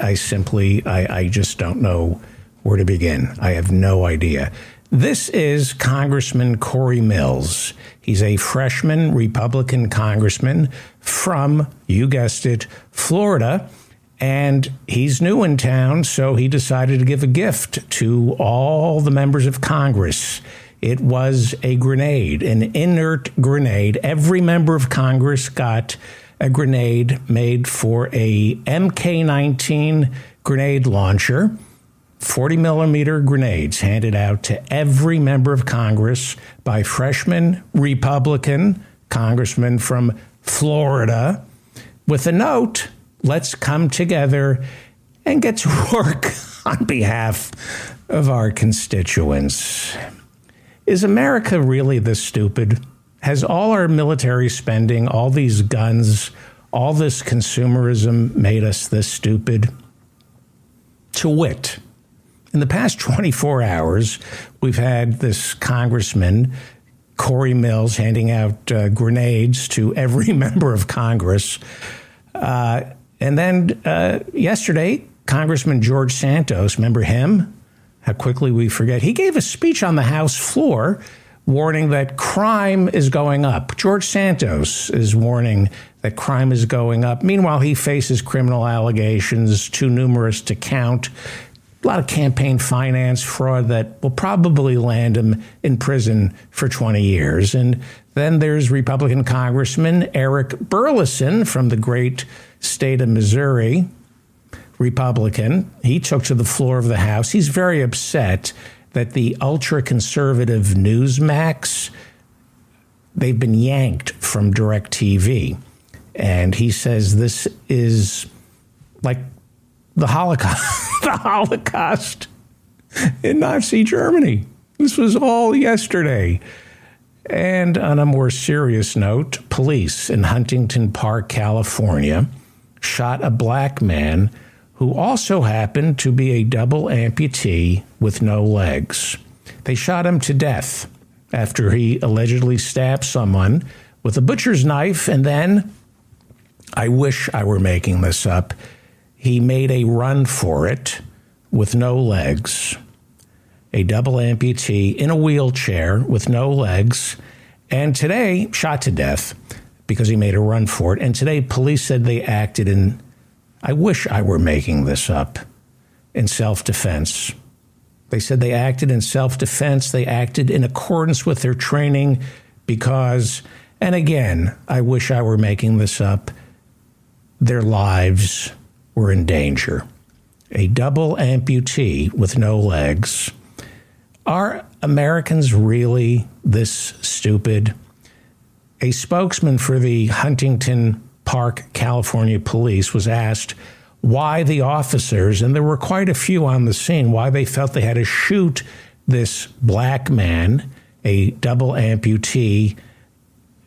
I simply, I, I just don't know where to begin. I have no idea. This is Congressman Corey Mills. He's a freshman Republican congressman from, you guessed it, Florida. And he's new in town, so he decided to give a gift to all the members of Congress. It was a grenade, an inert grenade. Every member of Congress got a grenade made for a MK 19 grenade launcher. 40 millimeter grenades handed out to every member of Congress by freshman Republican congressman from Florida with a note let's come together and get to work on behalf of our constituents. Is America really this stupid? Has all our military spending, all these guns, all this consumerism made us this stupid? To wit, in the past 24 hours, we've had this congressman, Corey Mills, handing out uh, grenades to every member of Congress. Uh, and then uh, yesterday, Congressman George Santos, remember him? how quickly we forget. He gave a speech on the House floor warning that crime is going up. George Santos is warning that crime is going up. Meanwhile, he faces criminal allegations too numerous to count. A lot of campaign finance fraud that will probably land him in prison for 20 years. And then there's Republican Congressman Eric Burlison from the great state of Missouri Republican. He took to the floor of the House. He's very upset that the ultra conservative Newsmax they've been yanked from DirecTV. And he says this is like the Holocaust, the Holocaust in Nazi Germany. This was all yesterday. And on a more serious note, police in Huntington Park, California, shot a black man who also happened to be a double amputee with no legs. They shot him to death after he allegedly stabbed someone with a butcher's knife, and then, I wish I were making this up, he made a run for it with no legs. A double amputee in a wheelchair with no legs, and today shot to death because he made a run for it. And today, police said they acted in I wish I were making this up in self defense. They said they acted in self defense, they acted in accordance with their training because, and again, I wish I were making this up, their lives were in danger. A double amputee with no legs. Are Americans really this stupid? A spokesman for the Huntington Park, California police was asked why the officers, and there were quite a few on the scene, why they felt they had to shoot this black man, a double amputee,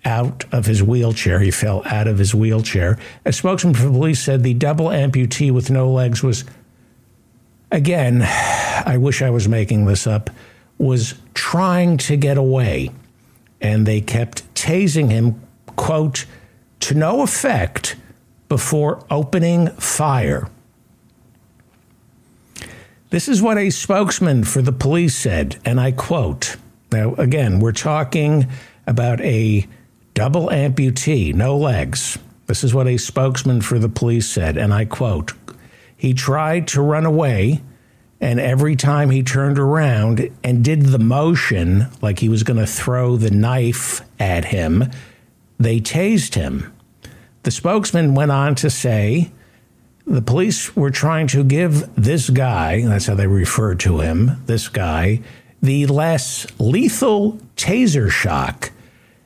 out of his wheelchair. He fell out of his wheelchair. A spokesman for police said the double amputee with no legs was, again, I wish I was making this up, was trying to get away. And they kept tasing him, quote, to no effect before opening fire. This is what a spokesman for the police said, and I quote. Now, again, we're talking about a double amputee, no legs. This is what a spokesman for the police said, and I quote He tried to run away, and every time he turned around and did the motion like he was going to throw the knife at him, they tased him. The spokesman went on to say the police were trying to give this guy, that's how they referred to him, this guy, the less lethal taser shock.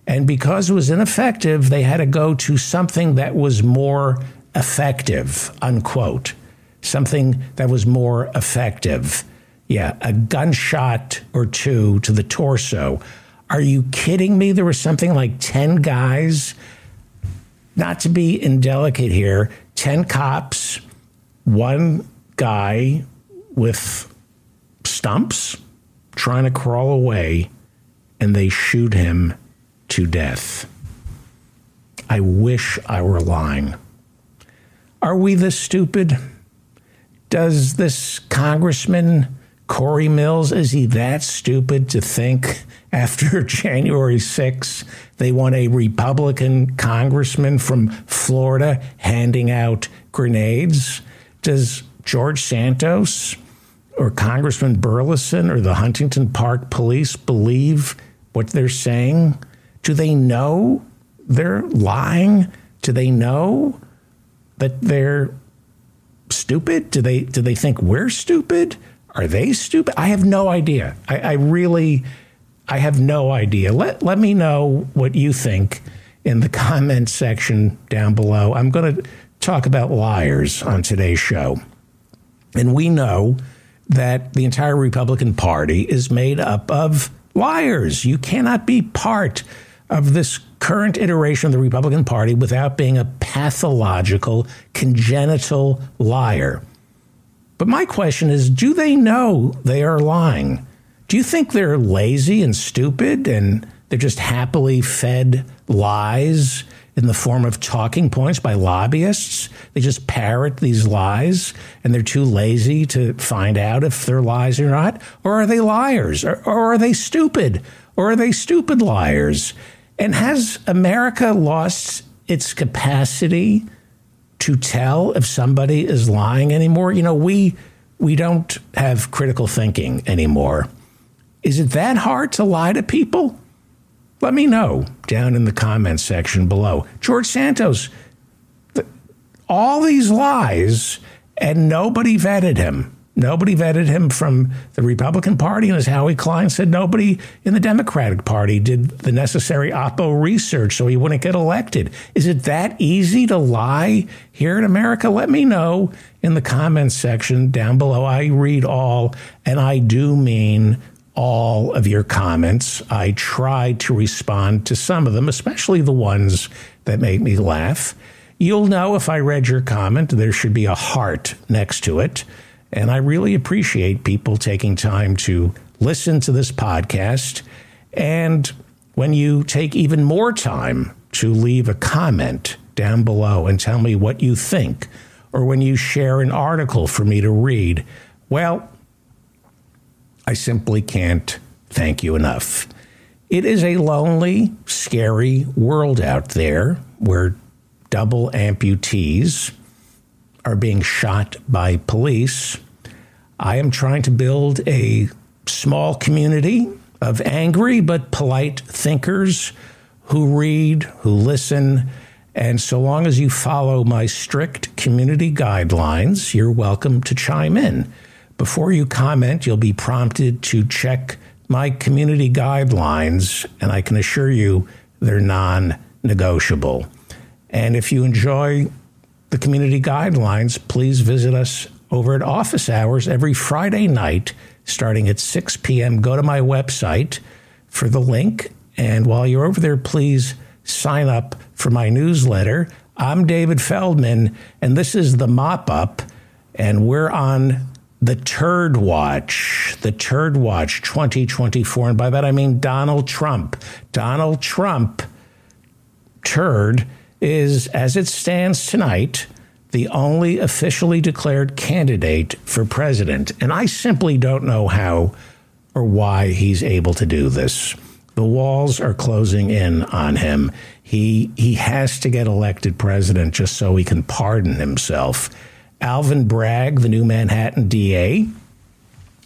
And because it was ineffective, they had to go to something that was more effective, unquote. Something that was more effective. Yeah, a gunshot or two to the torso. Are you kidding me? There was something like 10 guys, not to be indelicate here, 10 cops, one guy with stumps trying to crawl away, and they shoot him to death. I wish I were lying. Are we this stupid? Does this Congressman Corey Mills, is he that stupid to think after January 6th they want a Republican congressman from Florida handing out grenades? Does George Santos or Congressman Burlison or the Huntington Park police believe what they're saying? Do they know they're lying? Do they know that they're stupid? Do they do they think we're stupid? Are they stupid? I have no idea. I, I really I have no idea. Let let me know what you think in the comment section down below. I'm going to talk about liars on today's show. And we know that the entire Republican Party is made up of liars. You cannot be part of this current iteration of the Republican Party without being a pathological, congenital liar. But my question is do they know they are lying? Do you think they're lazy and stupid and they're just happily fed lies in the form of talking points by lobbyists? They just parrot these lies and they're too lazy to find out if they're lies or not? Or are they liars? Or, or are they stupid? Or are they stupid liars? And has America lost its capacity to tell if somebody is lying anymore? You know, we we don't have critical thinking anymore. Is it that hard to lie to people? Let me know down in the comments section below. George Santos, all these lies, and nobody vetted him. Nobody vetted him from the Republican Party, and as Howie Klein said, nobody in the Democratic Party did the necessary Oppo research so he wouldn't get elected. Is it that easy to lie here in America? Let me know in the comments section down below. I read all, and I do mean all of your comments. I try to respond to some of them, especially the ones that make me laugh. You'll know if I read your comment, there should be a heart next to it. And I really appreciate people taking time to listen to this podcast. And when you take even more time to leave a comment down below and tell me what you think, or when you share an article for me to read, well, I simply can't thank you enough. It is a lonely, scary world out there where double amputees are being shot by police. I am trying to build a small community of angry but polite thinkers who read, who listen, and so long as you follow my strict community guidelines, you're welcome to chime in. Before you comment, you'll be prompted to check my community guidelines, and I can assure you they're non negotiable. And if you enjoy the community guidelines, please visit us over at office hours every Friday night starting at 6 p.m. Go to my website for the link. And while you're over there, please sign up for my newsletter. I'm David Feldman, and this is the mop up, and we're on the Turd Watch, the Turd Watch 2024. And by that I mean Donald Trump. Donald Trump, turd, is, as it stands tonight, the only officially declared candidate for president. And I simply don't know how or why he's able to do this. The walls are closing in on him. He, he has to get elected president just so he can pardon himself. Alvin Bragg, the new Manhattan DA,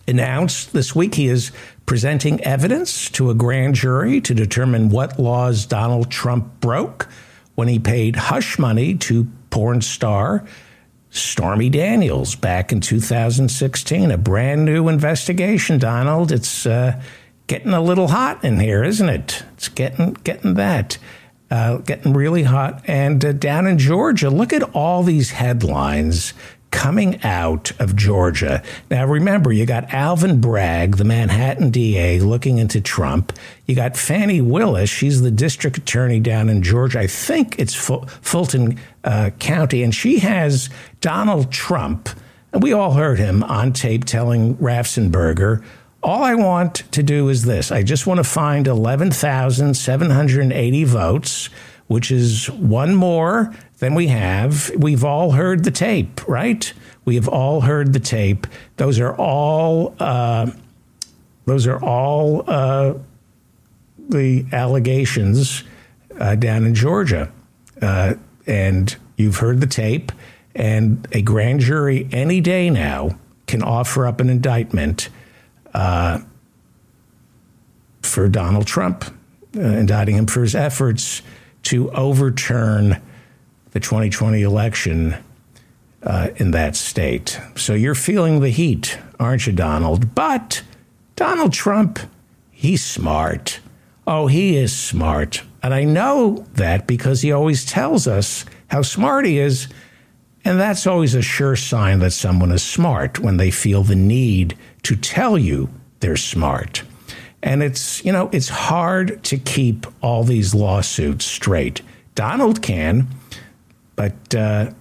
announced this week he is presenting evidence to a grand jury to determine what laws Donald Trump broke when he paid hush money to porn star Stormy Daniels back in 2016. A brand new investigation, Donald. It's uh, getting a little hot in here, isn't it? It's getting getting that uh, getting really hot. And uh, down in Georgia, look at all these headlines coming out of Georgia. Now, remember, you got Alvin Bragg, the Manhattan DA, looking into Trump. You got Fani Willis. She's the district attorney down in Georgia. I think it's Fulton uh, County. And she has Donald Trump, and we all heard him on tape telling Raffensperger all I want to do is this I just want to find 11,780 votes, which is one more then we have, we've all heard the tape, right? We have all heard the tape. Those are all, uh, those are all uh, the allegations uh, down in Georgia. Uh, and you've heard the tape, and a grand jury any day now can offer up an indictment uh, for Donald Trump, uh, indicting him for his efforts to overturn the 2020 election uh, in that state. So you're feeling the heat, aren't you, Donald? But Donald Trump, he's smart. Oh, he is smart. And I know that because he always tells us how smart he is. And that's always a sure sign that someone is smart when they feel the need to tell you they're smart. And it's, you know, it's hard to keep all these lawsuits straight. Donald can, but uh,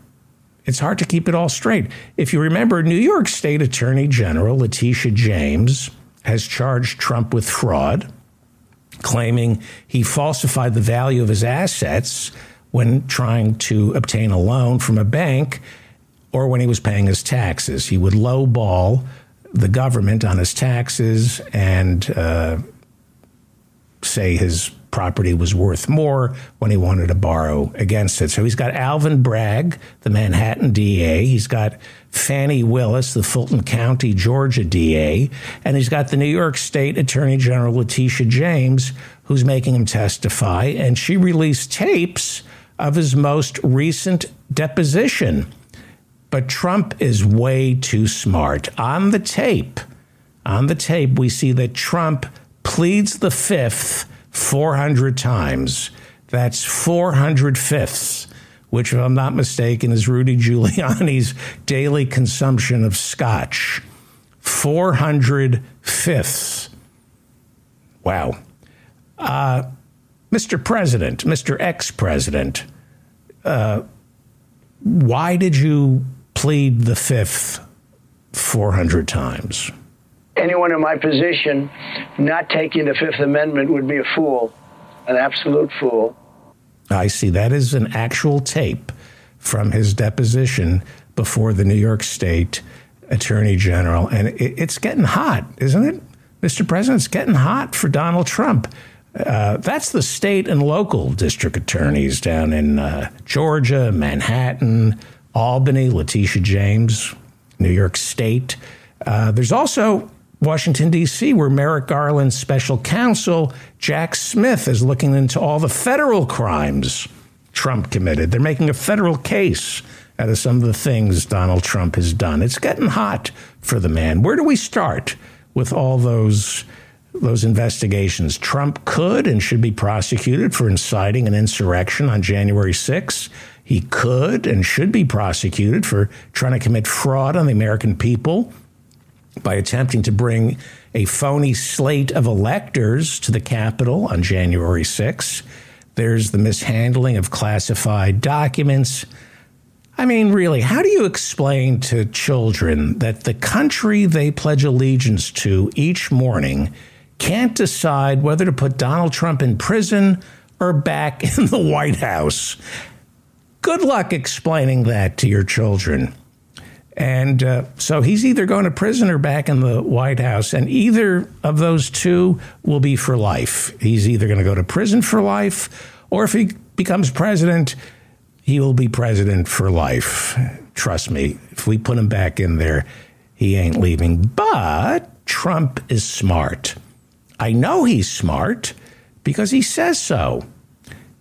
it's hard to keep it all straight. If you remember, New York State Attorney General Letitia James has charged Trump with fraud, claiming he falsified the value of his assets when trying to obtain a loan from a bank or when he was paying his taxes. He would lowball the government on his taxes and uh, say his property was worth more when he wanted to borrow against it. So he's got Alvin Bragg, the Manhattan DA. He's got Fani Willis, the Fulton County, Georgia DA. And he's got the New York State Attorney General, Letitia James, who's making him testify. And she released tapes of his most recent deposition. But Trump is way too smart. On the tape, on the tape, we see that Trump pleads the fifth 400 times. That's 400 fifths, which, if I'm not mistaken, is Rudy Giuliani's daily consumption of scotch. 400 fifths. Wow. Uh, Mr. President, Mr. Ex President, uh, why did you plead the fifth 400 times? Anyone in my position not taking the Fifth Amendment would be a fool, an absolute fool. I see. That is an actual tape from his deposition before the New York State Attorney General. And it's getting hot, isn't it? Mr. President, it's getting hot for Donald Trump. Uh, that's the state and local district attorneys down in uh, Georgia, Manhattan, Albany, Letitia James, New York State. Uh, there's also Washington, D.C., where Merrick Garland's special counsel, Jack Smith, is looking into all the federal crimes Trump committed. They're making a federal case out of some of the things Donald Trump has done. It's getting hot for the man. Where do we start with all those? Those investigations. Trump could and should be prosecuted for inciting an insurrection on January 6th. He could and should be prosecuted for trying to commit fraud on the American people by attempting to bring a phony slate of electors to the Capitol on January 6th. There's the mishandling of classified documents. I mean, really, how do you explain to children that the country they pledge allegiance to each morning can't decide whether to put Donald Trump in prison or back in the White House? Good luck explaining that to your children. And uh, so he's either going to prison or back in the White House. And either of those two will be for life. He's either going to go to prison for life, or if he becomes president, he will be president for life. Trust me, if we put him back in there, he ain't leaving. But Trump is smart. I know he's smart because he says so.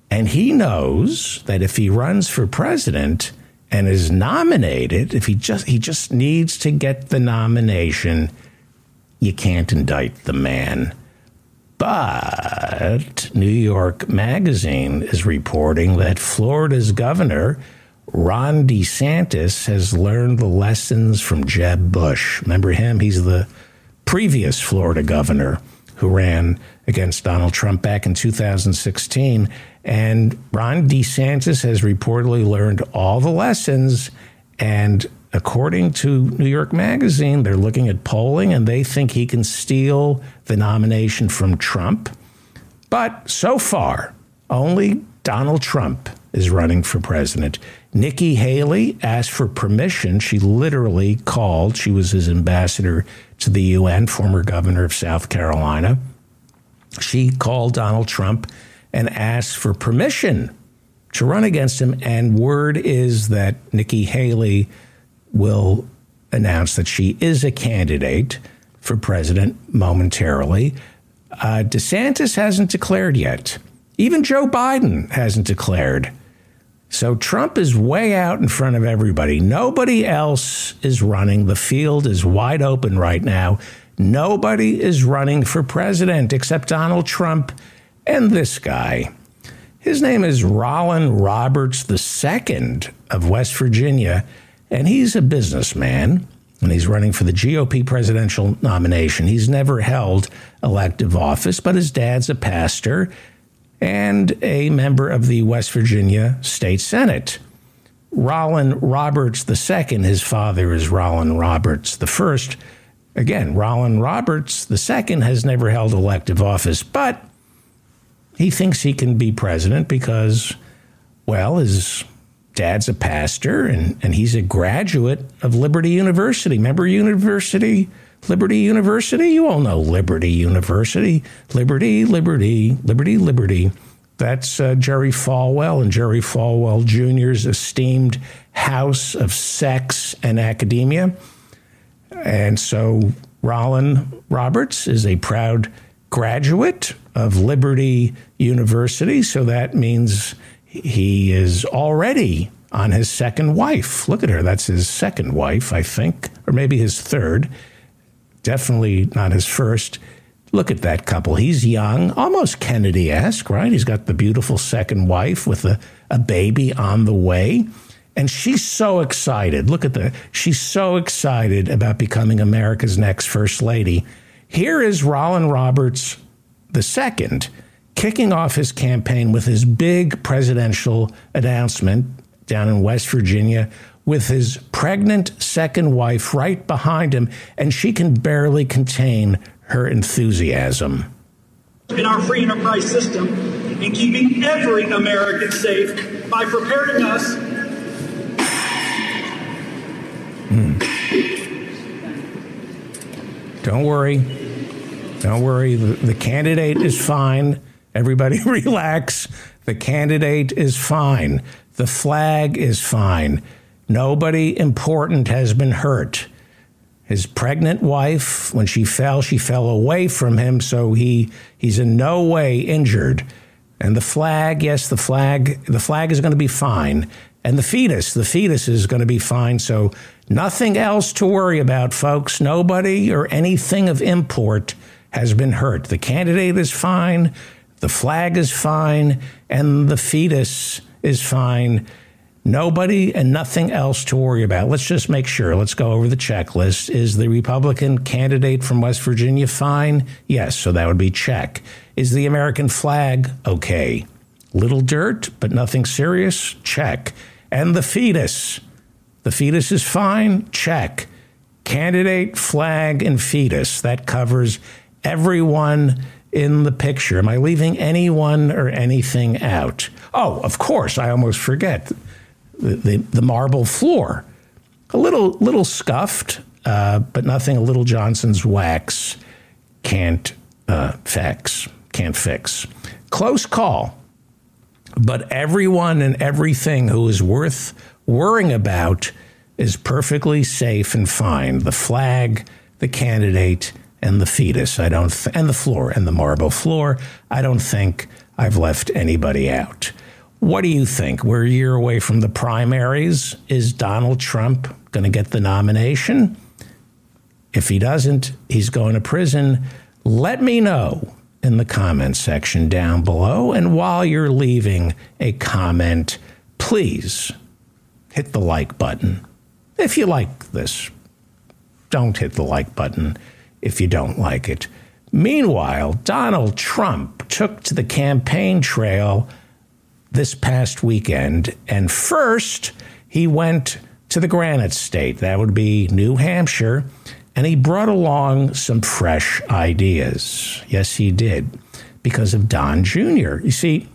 And he knows that if he runs for president and is nominated, if he just he just needs to get the nomination, you can't indict the man. But New York Magazine is reporting that Florida's governor, Ron DeSantis, has learned the lessons from Jeb Bush. Remember him? He's the previous Florida governor who ran against Donald Trump back in 2016. And Ron DeSantis has reportedly learned all the lessons. And according to New York Magazine, they're looking at polling and they think he can steal the nomination from Trump. But so far, only Donald Trump is running for president. Nikki Haley asked for permission. She literally called, she was his ambassador to the UN, former governor of South Carolina. She called Donald Trump and asked for permission to run against him. And word is that Nikki Haley will announce that she is a candidate for president momentarily. Uh, DeSantis hasn't declared yet. Even Joe Biden hasn't declared. So Trump is way out in front of everybody. Nobody else is running. The field is wide open right now. Nobody is running for president except Donald Trump and this guy. His name is Rollan Roberts II of West Virginia, and he's a businessman and he's running for the GOP presidential nomination. He's never held elective office, but his dad's a pastor and a member of the West Virginia State Senate. Rollan Roberts II, his father is Rollan Roberts I. Again, Rollan Roberts II has never held elective office, but he thinks he can be president because, well, his dad's a pastor and, and he's a graduate of Liberty University. Remember University? Liberty University? You all know Liberty University. Liberty, Liberty, Liberty, Liberty. That's uh, Jerry Falwell and Jerry Falwell Jr.'s esteemed house of sex and academia. And so Rollan Roberts is a proud graduate of Liberty University. So that means he is already on his second wife. Look at her. That's his second wife, I think, or maybe his third. Definitely not his first. Look at that couple. He's young, almost Kennedy esque, right? He's got the beautiful second wife with a, a baby on the way. And she's so excited. Look at the, she's so excited about becoming America's next first lady. Here is Rollan Roberts II kicking off his campaign with his big presidential announcement down in West Virginia with his pregnant second wife right behind him, and she can barely contain her enthusiasm. In our free enterprise system, in keeping every American safe by preparing us. Hmm. Don't worry. Don't worry. The, the candidate is fine. Everybody relax. The candidate is fine. The flag is fine. Nobody important has been hurt. His pregnant wife, when she fell, she fell away from him, so he he's in no way injured. And the flag, yes, the flag, the flag is going to be fine. And the fetus, the fetus is going to be fine. So nothing else to worry about, folks. Nobody or anything of import has been hurt. The candidate is fine the flag is fine and the fetus is fine. Nobody and nothing else to worry about. Let's just make sure. Let's go over the checklist. Is the Republican candidate from West Virginia fine? Yes, so that would be check. Is the American flag okay? Little dirt, but nothing serious? Check. And the fetus. The fetus is fine? Check. Candidate, flag, and fetus. That covers everyone in the picture? Am I leaving anyone or anything out? Oh, of course, I almost forget the, the, marble floor. A little, little scuffed, uh, but nothing a little Johnson's wax can't uh, fix. Can't fix. Close call. But everyone and everything who is worth worrying about is perfectly safe and fine. The flag, the candidate, and the fetus. I don't, th- and the floor and the marble floor. I don't think I've left anybody out. What do you think? We're a year away from the primaries. Is Donald Trump going to get the nomination? If he doesn't, he's going to prison. Let me know in the comments section down below. And while you're leaving a comment, please hit the like button. If you like this, don't hit the like button if you don't like it. Meanwhile, Donald Trump took to the campaign trail this past weekend, and first he went to the Granite State. That would be New Hampshire. And he brought along some fresh ideas. Yes, he did, because of Don Jr. You see,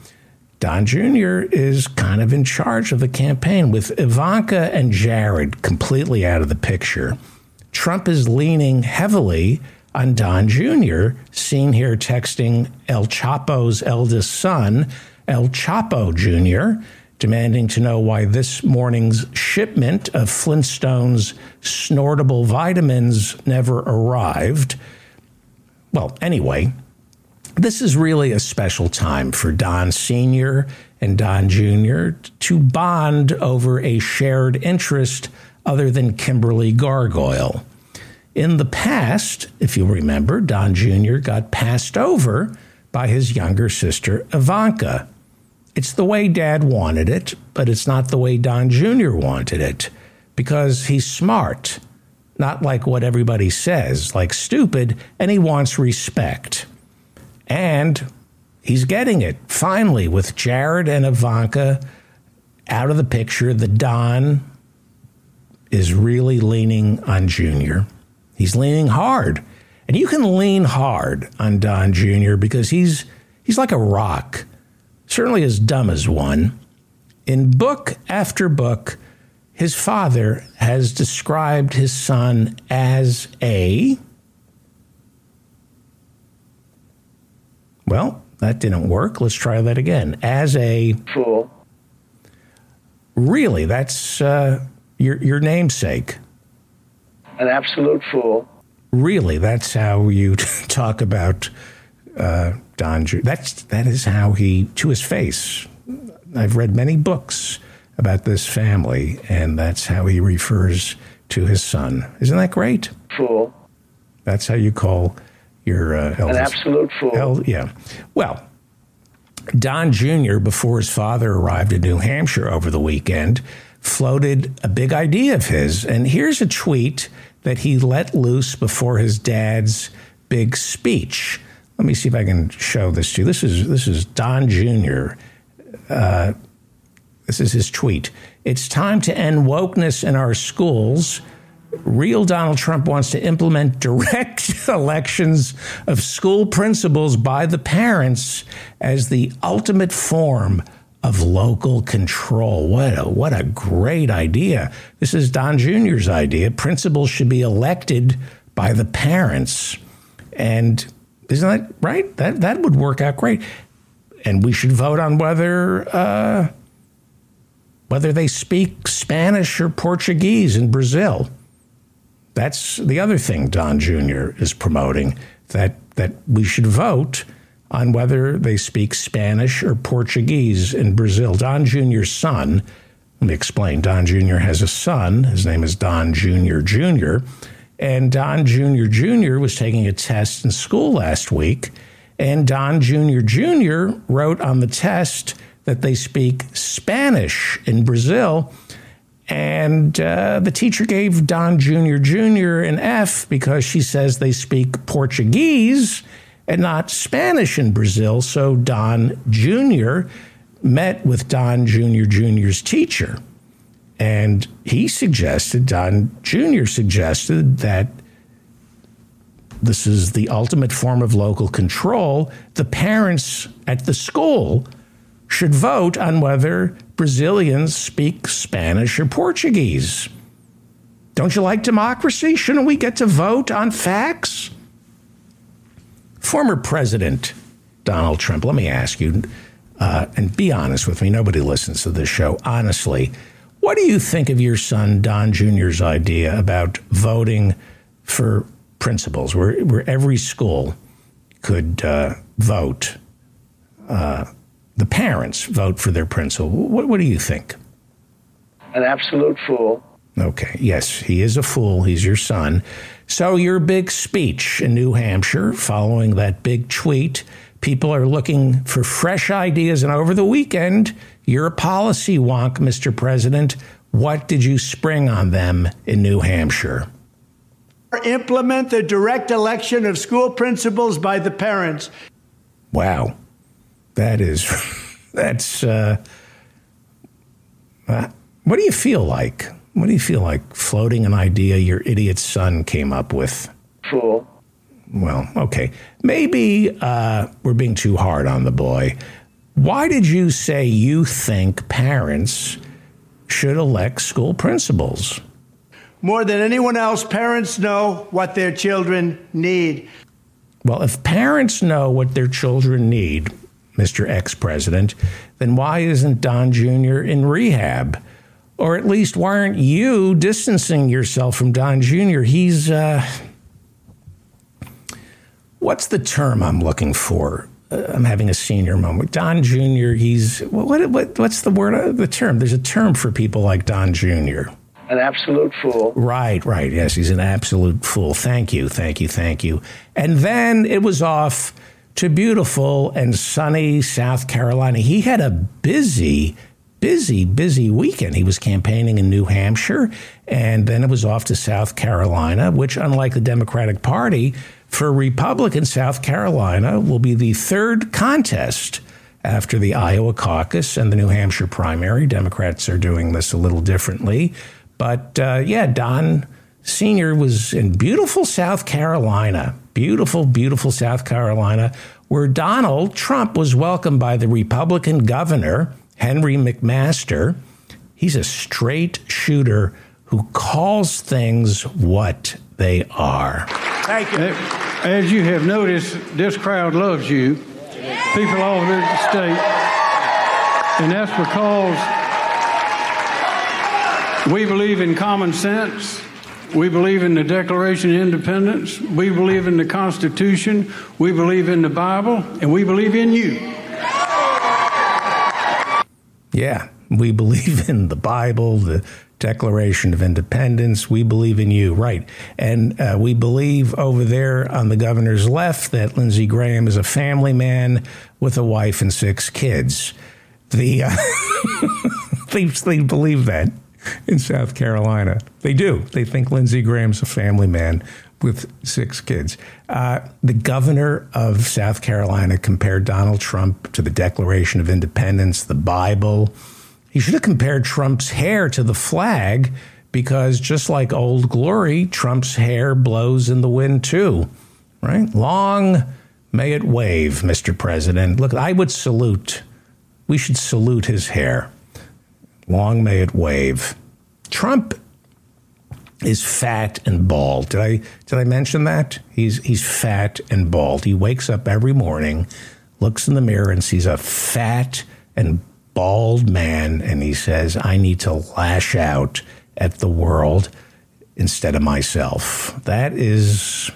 Don Jr. is kind of in charge of the campaign with Ivanka and Jared completely out of the picture. Trump is leaning heavily on Don Jr., seen here texting El Chapo's eldest son, El Chapo Jr., demanding to know why this morning's shipment of Flintstone's snortable vitamins never arrived. Well, anyway, this is really a special time for Don Sr. and Don Jr. to bond over a shared interest other than Kimberly Gargoyle. In the past, if you remember, Don Jr. got passed over by his younger sister, Ivanka. It's the way dad wanted it, but it's not the way Don Jr. wanted it because he's smart, not like what everybody says, like stupid, and he wants respect. And he's getting it finally with Jared and Ivanka out of the picture. The Don is really leaning on Junior. He's leaning hard. And you can lean hard on Don Jr. because he's he's like a rock, certainly as dumb as one. In book after book, his father has described his son as a Well, that didn't work. Let's try that again. As a fool. Really, that's uh, your your namesake. An absolute fool. Really, that's how you talk about uh, Don. Ju- that's that is how he to his face. I've read many books about this family, and that's how he refers to his son. Isn't that great? Fool. That's how you call your uh, eldest. An absolute fool. El- yeah. Well, Don Jr., before his father arrived in New Hampshire over the weekend, floated a big idea of his. And here's a tweet that he let loose before his dad's big speech. Let me see if I can show this to you. This is this is Don Jr. Uh, this is his tweet. It's time to end wokeness in our schools real Donald Trump wants to implement direct elections of school principals by the parents as the ultimate form of local control. What a, what a great idea. This is Don Jr.'s idea. Principals should be elected by the parents. And isn't that right? That, that would work out great. And we should vote on whether, uh, whether they speak Spanish or Portuguese in Brazil. That's the other thing Don Jr. is promoting that that we should vote on whether they speak Spanish or Portuguese in Brazil. Don Jr.'s son, let me explain. Don Jr. has a son. His name is Don Jr. Jr. And Don Jr. Jr. was taking a test in school last week. And Don Jr. Jr. wrote on the test that they speak Spanish in Brazil. And uh, the teacher gave Don Jr. Jr. an F because she says they speak Portuguese and not Spanish in Brazil. So Don Jr. met with Don Jr. Jr.'s teacher. And he suggested, Don Jr. suggested that this is the ultimate form of local control. The parents at the school should vote on whether Brazilians speak Spanish or Portuguese. Don't you like democracy? Shouldn't we get to vote on facts? Former President Donald Trump, let me ask you, uh, and be honest with me, nobody listens to this show. Honestly, what do you think of your son Don Jr.'s idea about voting for principals, where, where every school could uh, vote? Uh, the parents vote for their principal. What, what do you think? An absolute fool. Okay, yes, he is a fool. He's your son. So, your big speech in New Hampshire following that big tweet, people are looking for fresh ideas. And over the weekend, you're a policy wonk, Mr. President. What did you spring on them in New Hampshire? Implement the direct election of school principals by the parents. Wow. That is, that's, uh, uh, what do you feel like? What do you feel like floating an idea your idiot son came up with? Fool. Well, okay. Maybe uh, we're being too hard on the boy. Why did you say you think parents should elect school principals? More than anyone else, parents know what their children need. Well, if parents know what their children need, Mr. Ex President, then why isn't Don Jr. in rehab? Or at least, why aren't you distancing yourself from Don Jr.? He's, uh, what's the term I'm looking for? Uh, I'm having a senior moment. Don Jr., he's, what, what, what's the word, uh, the term? There's a term for people like Don Jr. An absolute fool. Right, right. Yes, he's an absolute fool. Thank you, thank you, thank you. And then it was off to beautiful and sunny South Carolina. He had a busy, busy, busy weekend. He was campaigning in New Hampshire, and then it was off to South Carolina, which, unlike the Democratic Party, for Republican, South Carolina will be the third contest after the Iowa caucus and the New Hampshire primary. Democrats are doing this a little differently. But uh, yeah, Don Sr. was in beautiful South Carolina beautiful, beautiful South Carolina, where Donald Trump was welcomed by the Republican governor, Henry McMaster. He's a straight shooter who calls things what they are. Thank you. As you have noticed, this crowd loves you, people all over the state, and that's because we believe in common sense we believe in the Declaration of Independence. We believe in the Constitution. We believe in the Bible. And we believe in you. Yeah, we believe in the Bible, the Declaration of Independence. We believe in you, right? And uh, we believe over there on the governor's left that Lindsey Graham is a family man with a wife and six kids. The uh, they, they believe that in South Carolina. They do. They think Lindsey Graham's a family man with six kids. Uh, the governor of South Carolina compared Donald Trump to the Declaration of Independence, the Bible. He should have compared Trump's hair to the flag because just like Old Glory, Trump's hair blows in the wind too, right? Long may it wave, Mr. President. Look, I would salute, we should salute his hair. Long may it wave. Trump is fat and bald. Did I did I mention that? He's he's fat and bald. He wakes up every morning, looks in the mirror and sees a fat and bald man and he says, "I need to lash out at the world instead of myself." That is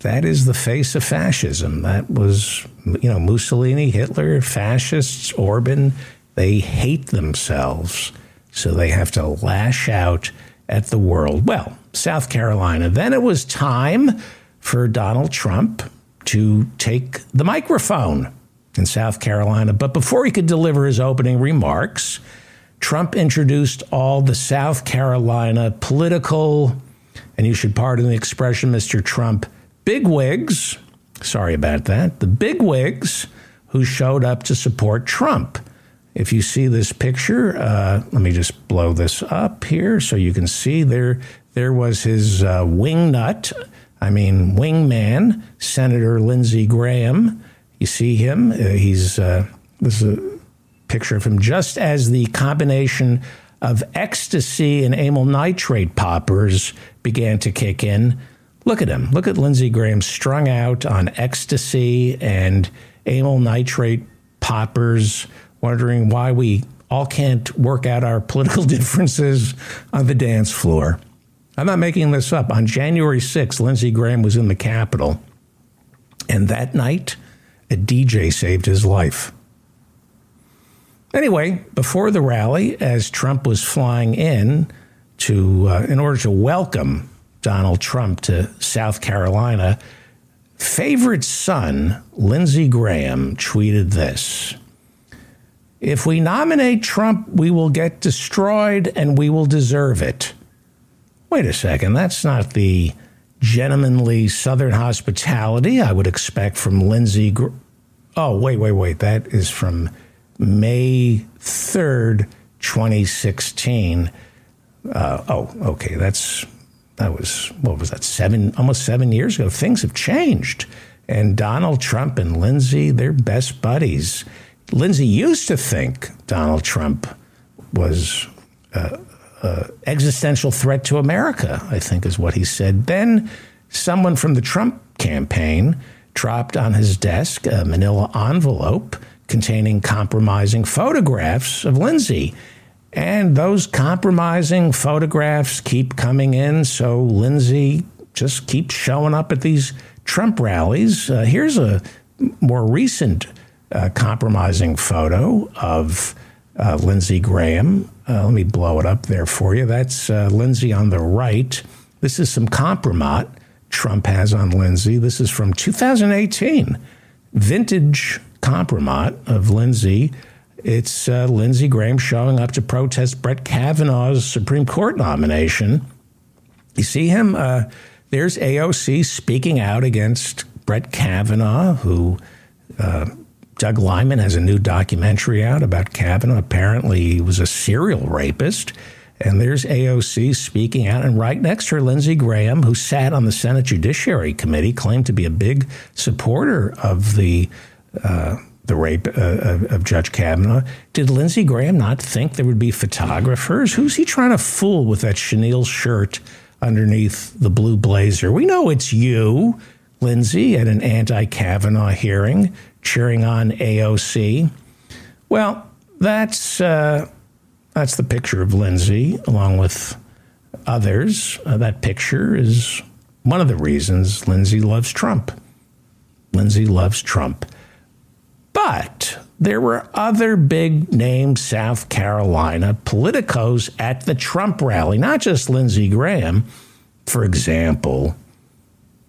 that is the face of fascism. That was you know Mussolini, Hitler, fascists, Orban, they hate themselves, so they have to lash out at the world. Well, South Carolina. Then it was time for Donald Trump to take the microphone in South Carolina. But before he could deliver his opening remarks, Trump introduced all the South Carolina political, and you should pardon the expression, Mr. Trump, bigwigs. Sorry about that. The bigwigs who showed up to support Trump. If you see this picture, uh, let me just blow this up here so you can see there. There was his uh, wingnut, I mean wingman, Senator Lindsey Graham. You see him. Uh, he's uh, this is a picture of him just as the combination of ecstasy and amyl nitrate poppers began to kick in. Look at him. Look at Lindsey Graham strung out on ecstasy and amyl nitrate poppers wondering why we all can't work out our political differences on the dance floor. I'm not making this up. On January 6th, Lindsey Graham was in the Capitol, and that night, a DJ saved his life. Anyway, before the rally, as Trump was flying in to, uh, in order to welcome Donald Trump to South Carolina, favorite son Lindsey Graham tweeted this if we nominate Trump, we will get destroyed and we will deserve it. Wait a second, that's not the gentlemanly Southern hospitality I would expect from Lindsey. Gr- oh, wait, wait, wait. That is from May 3rd, 2016. Uh, oh, okay. That's, that was, what was that, seven, almost seven years ago. Things have changed. And Donald Trump and Lindsey, they're best buddies. Lindsey used to think Donald Trump was an existential threat to America, I think is what he said. Then someone from the Trump campaign dropped on his desk a manila envelope containing compromising photographs of Lindsey. And those compromising photographs keep coming in, so Lindsey just keeps showing up at these Trump rallies. Uh, here's a more recent uh, compromising photo of uh, Lindsey Graham. Uh, let me blow it up there for you. That's uh, Lindsey on the right. This is some compromise Trump has on Lindsey. This is from 2018. Vintage compromise of Lindsey. It's uh, Lindsey Graham showing up to protest Brett Kavanaugh's Supreme Court nomination. You see him? Uh, there's AOC speaking out against Brett Kavanaugh, who uh, Doug Liman has a new documentary out about Kavanaugh. Apparently, he was a serial rapist. And there's AOC speaking out, and right next to her, Lindsey Graham, who sat on the Senate Judiciary Committee, claimed to be a big supporter of the uh, the rape uh, of Judge Kavanaugh. Did Lindsey Graham not think there would be photographers? Who's he trying to fool with that chenille shirt underneath the blue blazer? We know it's you, Lindsey, at an anti Kavanaugh hearing, cheering on AOC. Well, that's. Uh, that's the picture of Lindsey, along with others. Uh, that picture is one of the reasons Lindsey loves Trump. Lindsey loves Trump. But there were other big name South Carolina politicos at the Trump rally, not just Lindsey Graham. For example,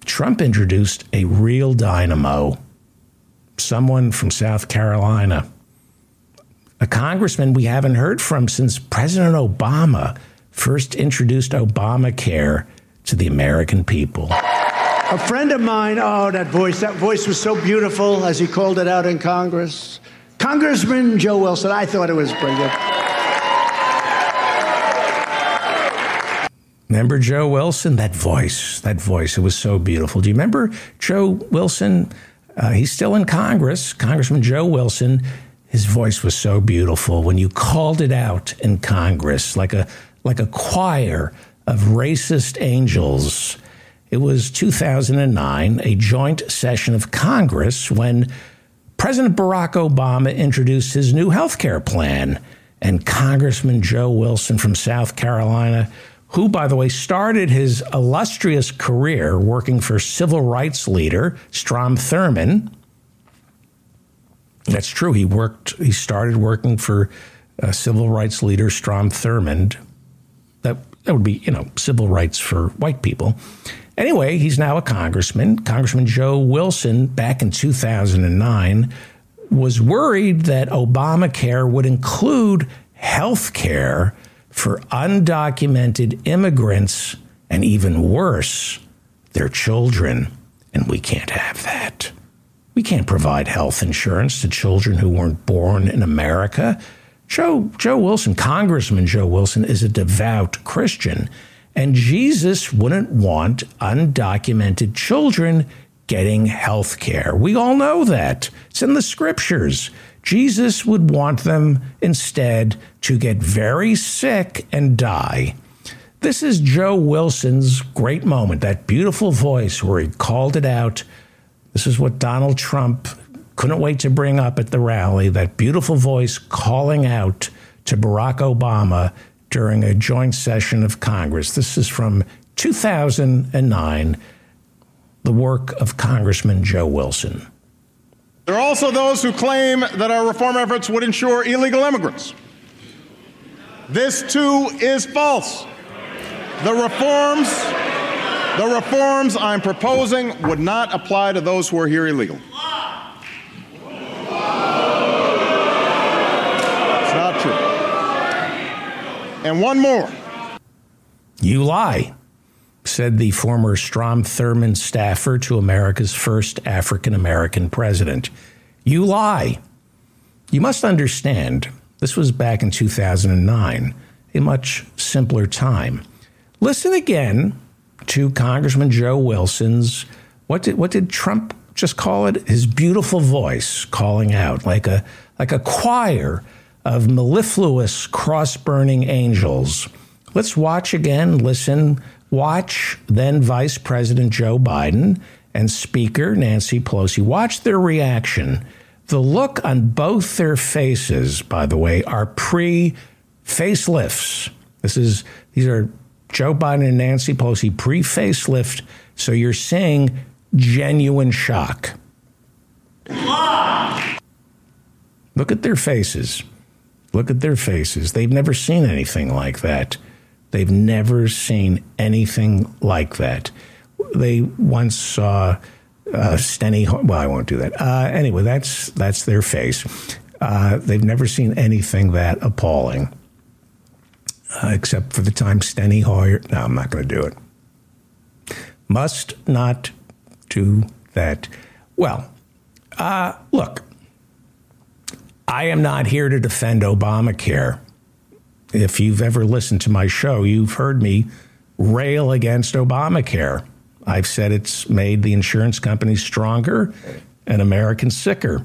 Trump introduced a real dynamo, someone from South Carolina a congressman we haven't heard from since President Obama first introduced Obamacare to the American people. A friend of mine, oh, that voice, that voice was so beautiful as he called it out in Congress. Congressman Joe Wilson, I thought it was brilliant. Remember Joe Wilson? That voice, that voice, it was so beautiful. Do you remember Joe Wilson? Uh, he's still in Congress, Congressman Joe Wilson. His voice was so beautiful when you called it out in Congress like a like a choir of racist angels. It was 2009, a joint session of Congress when President Barack Obama introduced his new health care plan. And Congressman Joe Wilson from South Carolina, who, by the way, started his illustrious career working for civil rights leader Strom Thurmond, that's true. He worked. He started working for uh, civil rights leader Strom Thurmond. That that would be you know civil rights for white people. Anyway, he's now a congressman. Congressman Joe Wilson, back in 2009, was worried that Obamacare would include health care for undocumented immigrants and even worse, their children. And we can't have that. We can't provide health insurance to children who weren't born in America. Joe, Joe Wilson, Congressman Joe Wilson, is a devout Christian, and Jesus wouldn't want undocumented children getting health care. We all know that. It's in the scriptures. Jesus would want them instead to get very sick and die. This is Joe Wilson's great moment, that beautiful voice where he called it out this is what Donald Trump couldn't wait to bring up at the rally that beautiful voice calling out to Barack Obama during a joint session of Congress. This is from 2009, the work of Congressman Joe Wilson. There are also those who claim that our reform efforts would ensure illegal immigrants. This too is false. The reforms the reforms I'm proposing would not apply to those who are here illegal. It's not true. And one more. You lie, said the former Strom Thurmond staffer to America's first African American president. You lie. You must understand, this was back in 2009, a much simpler time. Listen again to Congressman Joe Wilson's what did what did Trump just call it? His beautiful voice calling out like a like a choir of mellifluous, cross burning angels. Let's watch again, listen, watch then Vice President Joe Biden and Speaker Nancy Pelosi. Watch their reaction. The look on both their faces, by the way, are pre facelifts. This is these are Joe Biden and Nancy Pelosi pre facelift. So you're seeing genuine shock. Look at their faces. Look at their faces. They've never seen anything like that. They've never seen anything like that. They once saw uh, Steny. Well, I won't do that. Uh, anyway, that's that's their face. Uh, they've never seen anything that appalling, uh, except for the time Steny Hoyer. No, I'm not going to do it. Must not do that. Well, uh, look, I am not here to defend Obamacare. If you've ever listened to my show, you've heard me rail against Obamacare. I've said it's made the insurance companies stronger and Americans sicker.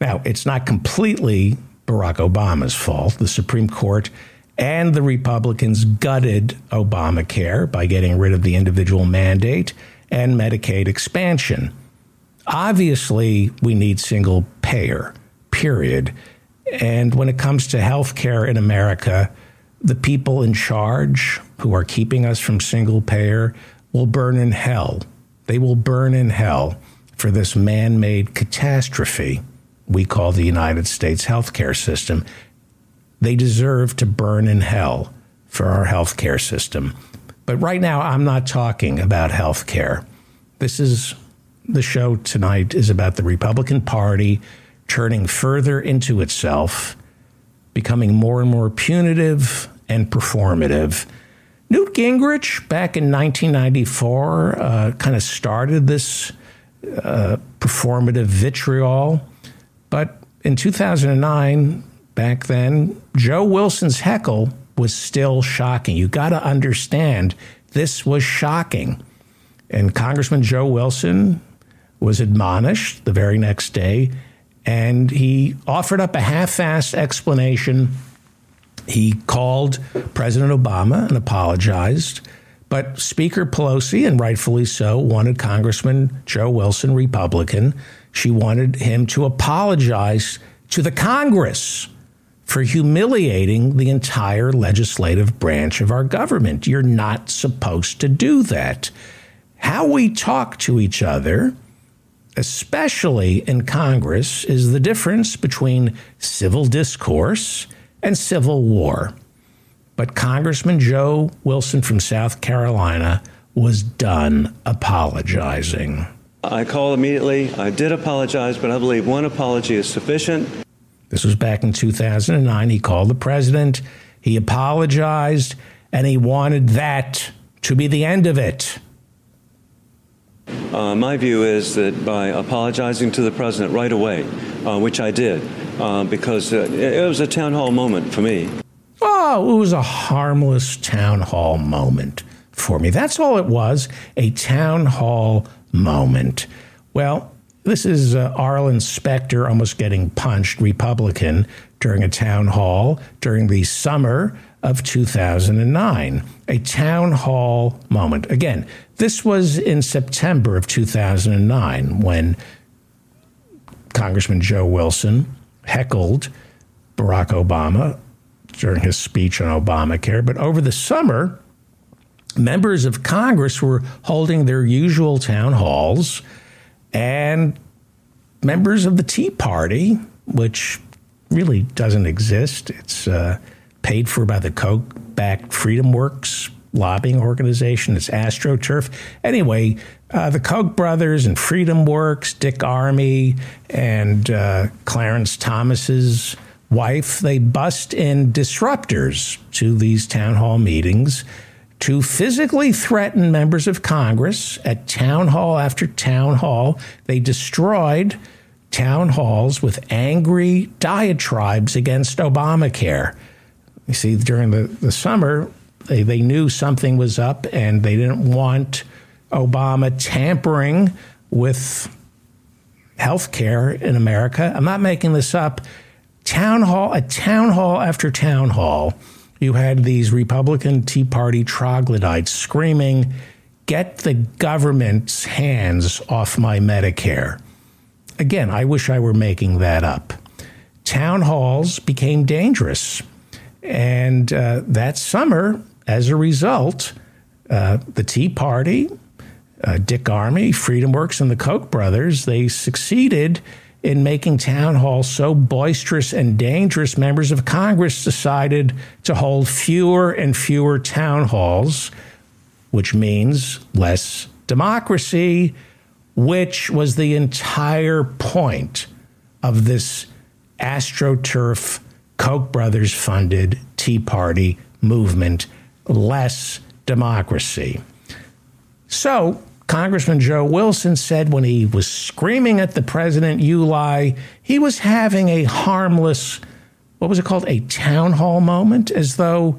Now, it's not completely Barack Obama's fault. The Supreme Court and the Republicans gutted Obamacare by getting rid of the individual mandate and Medicaid expansion. Obviously, we need single payer, period. And when it comes to health care in America, the people in charge who are keeping us from single payer will burn in hell. They will burn in hell for this man made catastrophe we call the United States healthcare system. They deserve to burn in hell for our healthcare system. But right now, I'm not talking about healthcare. This is the show tonight is about the Republican Party turning further into itself, becoming more and more punitive and performative Newt Gingrich, back in 1994, uh, kind of started this uh, performative vitriol. But in 2009, back then, Joe Wilson's heckle was still shocking. You got to understand, this was shocking. And Congressman Joe Wilson was admonished the very next day, and he offered up a half assed explanation he called President Obama and apologized. But Speaker Pelosi, and rightfully so, wanted Congressman Joe Wilson, Republican. She wanted him to apologize to the Congress for humiliating the entire legislative branch of our government. You're not supposed to do that. How we talk to each other, especially in Congress, is the difference between civil discourse and civil war. But Congressman Joe Wilson from South Carolina was done apologizing. I called immediately. I did apologize, but I believe one apology is sufficient. This was back in 2009. He called the president, he apologized, and he wanted that to be the end of it. Uh, my view is that by apologizing to the president right away, uh, which I did, uh, because uh, it was a town hall moment for me. Oh, it was a harmless town hall moment for me. That's all it was a town hall moment. Well, this is uh, Arlen Specter almost getting punched, Republican, during a town hall during the summer of 2009. A town hall moment. Again, this was in September of 2009 when Congressman Joe Wilson heckled Barack Obama during his speech on Obamacare. But over the summer, members of Congress were holding their usual town halls, and members of the Tea Party, which really doesn't exist, it's uh, paid for by the Koch backed Freedom Works lobbying organization. It's AstroTurf. Anyway, uh, the Koch brothers and Freedom Works, Dick Armey, and uh, Clarence Thomas's wife, they bust in disruptors to these town hall meetings to physically threaten members of Congress at town hall after town hall. They destroyed town halls with angry diatribes against Obamacare. You see, during the, the summer, they, they knew something was up and they didn't want Obama tampering with health care in America. I'm not making this up. Town hall, a town hall after town hall, you had these Republican Tea Party troglodytes screaming, Get the government's hands off my Medicare. Again, I wish I were making that up. Town halls became dangerous. And uh, that summer, as a result, uh, the Tea Party, uh, Dick Armey, Freedom Works, and the Koch brothers, they succeeded in making town halls so boisterous and dangerous, members of Congress decided to hold fewer and fewer town halls, which means less democracy, which was the entire point of this AstroTurf, Koch brothers funded Tea Party movement less democracy. So, Congressman Joe Wilson said when he was screaming at the president, You lie, he was having a harmless, what was it called? A town hall moment, as though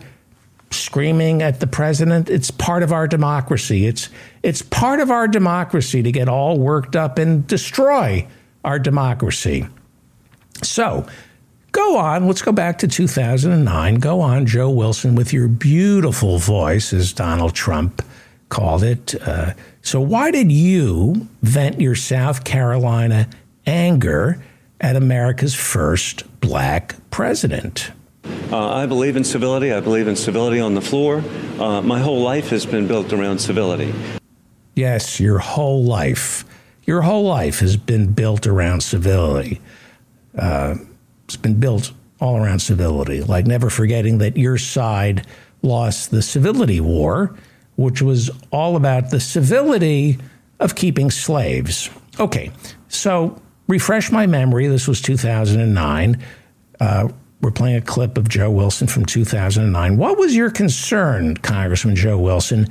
screaming at the president it's part of our democracy it's it's part of our democracy to get all worked up and destroy our democracy so Go on, let's go back to 2009. Go on, Joe Wilson, with your beautiful voice, as Donald Trump called it. Uh, so, why did you vent your South Carolina anger at America's first black president? Uh, I believe in civility. I believe in civility on the floor. Uh, my whole life has been built around civility. Yes, your whole life. Your whole life has been built around civility. Uh, it's been built all around civility, like never forgetting that your side lost the civility war, which was all about the civility of keeping slaves. Okay, so refresh my memory. This was 2009. Uh, we're playing a clip of Joe Wilson from 2009. What was your concern, Congressman Joe Wilson?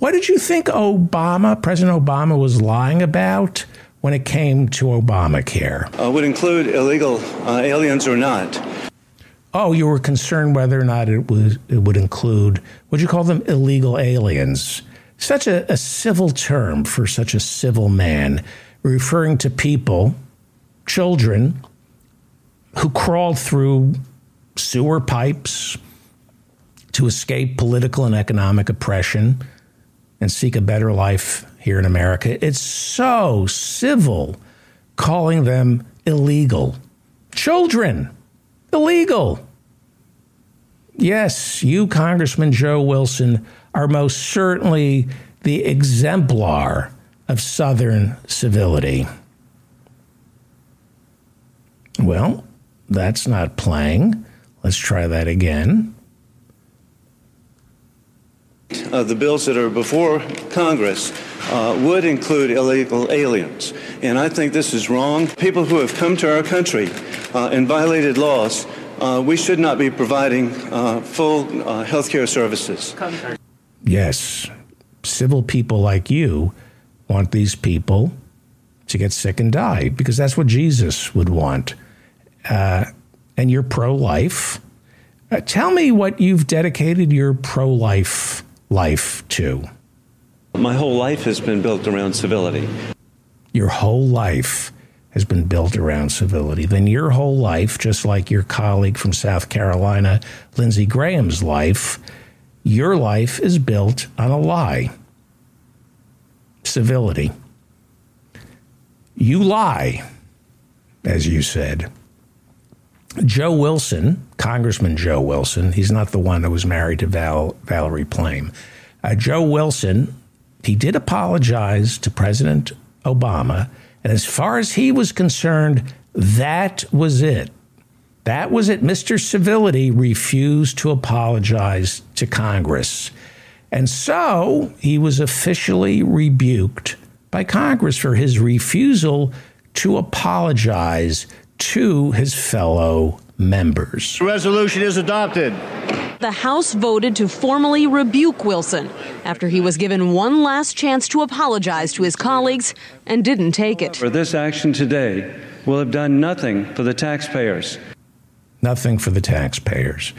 What did you think Obama, President Obama, was lying about? When it came to Obamacare? Uh, would include illegal uh, aliens or not. Oh, you were concerned whether or not it was it would include would you call them illegal aliens? Such a, a civil term for such a civil man, referring to people, children, who crawled through sewer pipes to escape political and economic oppression and seek a better life here in America. It's so civil calling them illegal. Children, illegal. Yes, you, Congressman Joe Wilson, are most certainly the exemplar of Southern civility. Well, that's not playing. Let's try that again. Uh, the bills that are before Congress uh, would include illegal aliens. And I think this is wrong. People who have come to our country uh, and violated laws, uh, we should not be providing uh, full health care services. Yes. Civil people like you want these people to get sick and die because that's what Jesus would want. And you're pro life. tell me what you've dedicated your pro life life to. My whole life has been built around civility. Your whole life has been built around civility. Then your whole life, just like your colleague from South Carolina, Lindsey Graham's life, your life is built on a lie civility. You lie, as you said. Joe Wilson, Congressman Joe Wilson, he's not the one that was married to Val, Valerie Plame. Uh, Joe Wilson he did apologize to President Obama. And as far as he was concerned, that was it. That was it. Mr. Civility refused to apologize to Congress. And so he was officially rebuked by Congress for his refusal to apologize to his fellow members. The resolution is adopted the House voted to formally rebuke Wilson after he was given one last chance to apologize to his colleagues and didn't take it. For this action today will have done nothing for the taxpayers. Nothing for the taxpayers.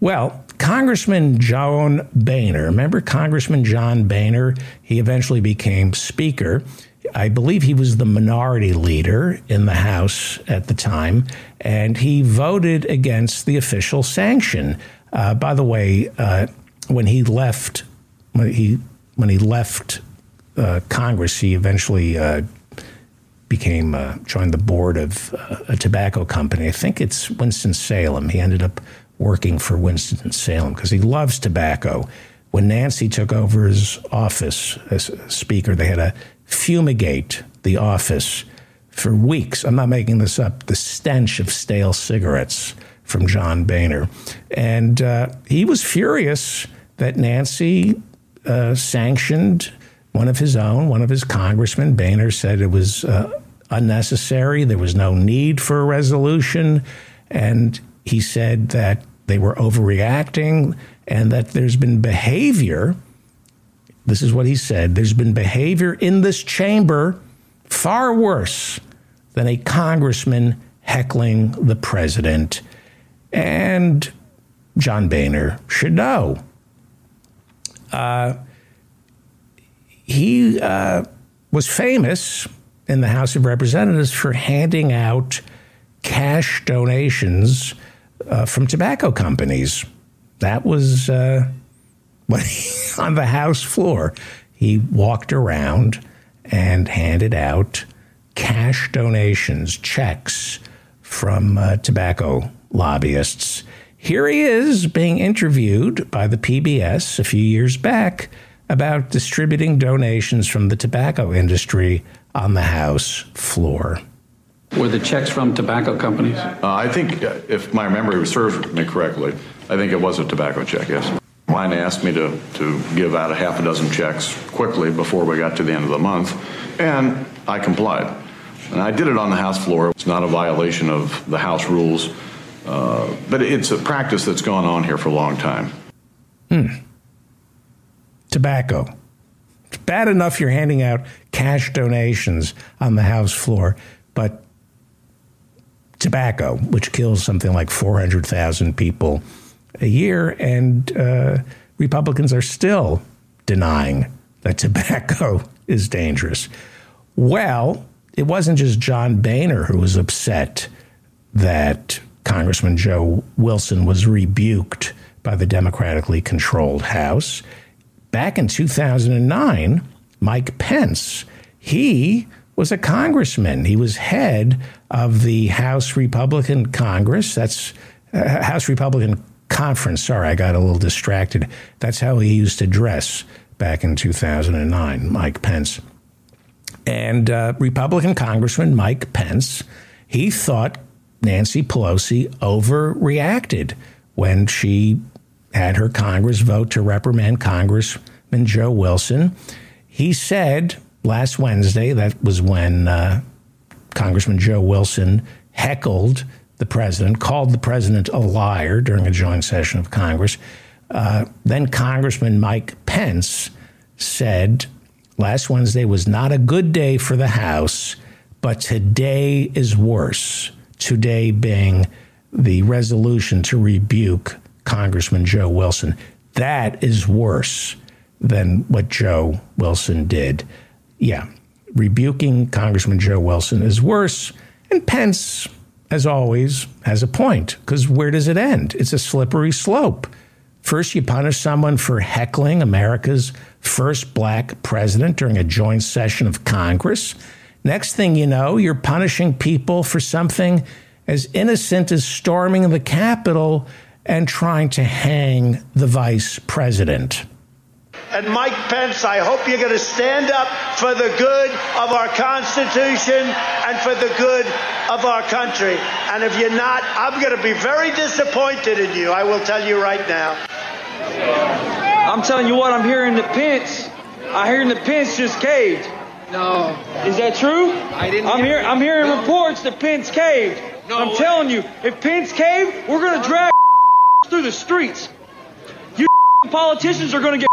Well, Congressman John Boehner, remember Congressman John Boehner? He eventually became Speaker. I believe he was the minority leader in the House at the time, and he voted against the official sanction. Uh, by the way, uh, when he left, when he when he left uh, Congress, he eventually uh, became uh, joined the board of uh, a tobacco company. I think it's Winston Salem. He ended up working for Winston Salem because he loves tobacco. When Nancy took over his office as Speaker, they had to fumigate the office for weeks. I'm not making this up. The stench of stale cigarettes from John Boehner. And uh, he was furious that Nancy uh, sanctioned one of his own, one of his congressmen. Boehner said it was uh, unnecessary, there was no need for a resolution. And he said that they were overreacting and that there's been behavior. This is what he said there's been behavior in this chamber far worse than a congressman heckling the president. And John Boehner should know. Uh, he uh, was famous in the House of Representatives for handing out cash donations uh, from tobacco companies. That was uh, on the House floor. He walked around and handed out cash donations, checks from uh, tobacco lobbyists. Here he is being interviewed by the PBS a few years back about distributing donations from the tobacco industry on the House floor. Were the checks from tobacco companies? Uh, I think, uh, if my memory serves me correctly, I think it was a tobacco check, yes. Mine asked me to, to give out a half a dozen checks quickly before we got to the end of the month, and I complied. And I did it on the House floor. It's not a violation of the House rules, uh, but it's a practice that's gone on here for a long time. Hmm. Tobacco. It's bad enough you're handing out cash donations on the House floor, but tobacco, which kills something like 400,000 people a year, and uh, Republicans are still denying that tobacco is dangerous. Well, it wasn't just John Boehner who was upset that Congressman Joe Wilson was rebuked by the democratically controlled House. Back in 2009, Mike Pence, he was a congressman. He was head of the House Republican Congress. That's uh, House Republican Conference. Sorry, I got a little distracted. That's how he used to dress back in 2009, Mike Pence. And uh, Republican Congressman Mike Pence, he thought Nancy Pelosi overreacted when she had her Congress vote to reprimand Congressman Joe Wilson. He said last Wednesday, that was when uh, Congressman Joe Wilson heckled the president, called the president a liar during a joint session of Congress. Uh, then Congressman Mike Pence said last Wednesday was not a good day for the House, but today is worse. Today being the resolution to rebuke Congressman Joe Wilson. That is worse than what Joe Wilson did. Yeah, rebuking Congressman Joe Wilson is worse. And Pence, as always, has a point because where does it end? It's a slippery slope. First, you punish someone for heckling America's first black president during a joint session of Congress. Next thing you know, you're punishing people for something as innocent as storming the Capitol and trying to hang the vice president. And Mike Pence, I hope you're going to stand up for the good of our Constitution and for the good of our country. And if you're not, I'm going to be very disappointed in you. I will tell you right now. I'm telling you what, I'm hearing the Pence. I hearing the Pence just caved. No. Is that true? I didn't. I'm hear hearing. I'm hearing no. reports that Pence caved. No. I'm telling you, if Pence caved, we're going to drag through the streets. You politicians are going to get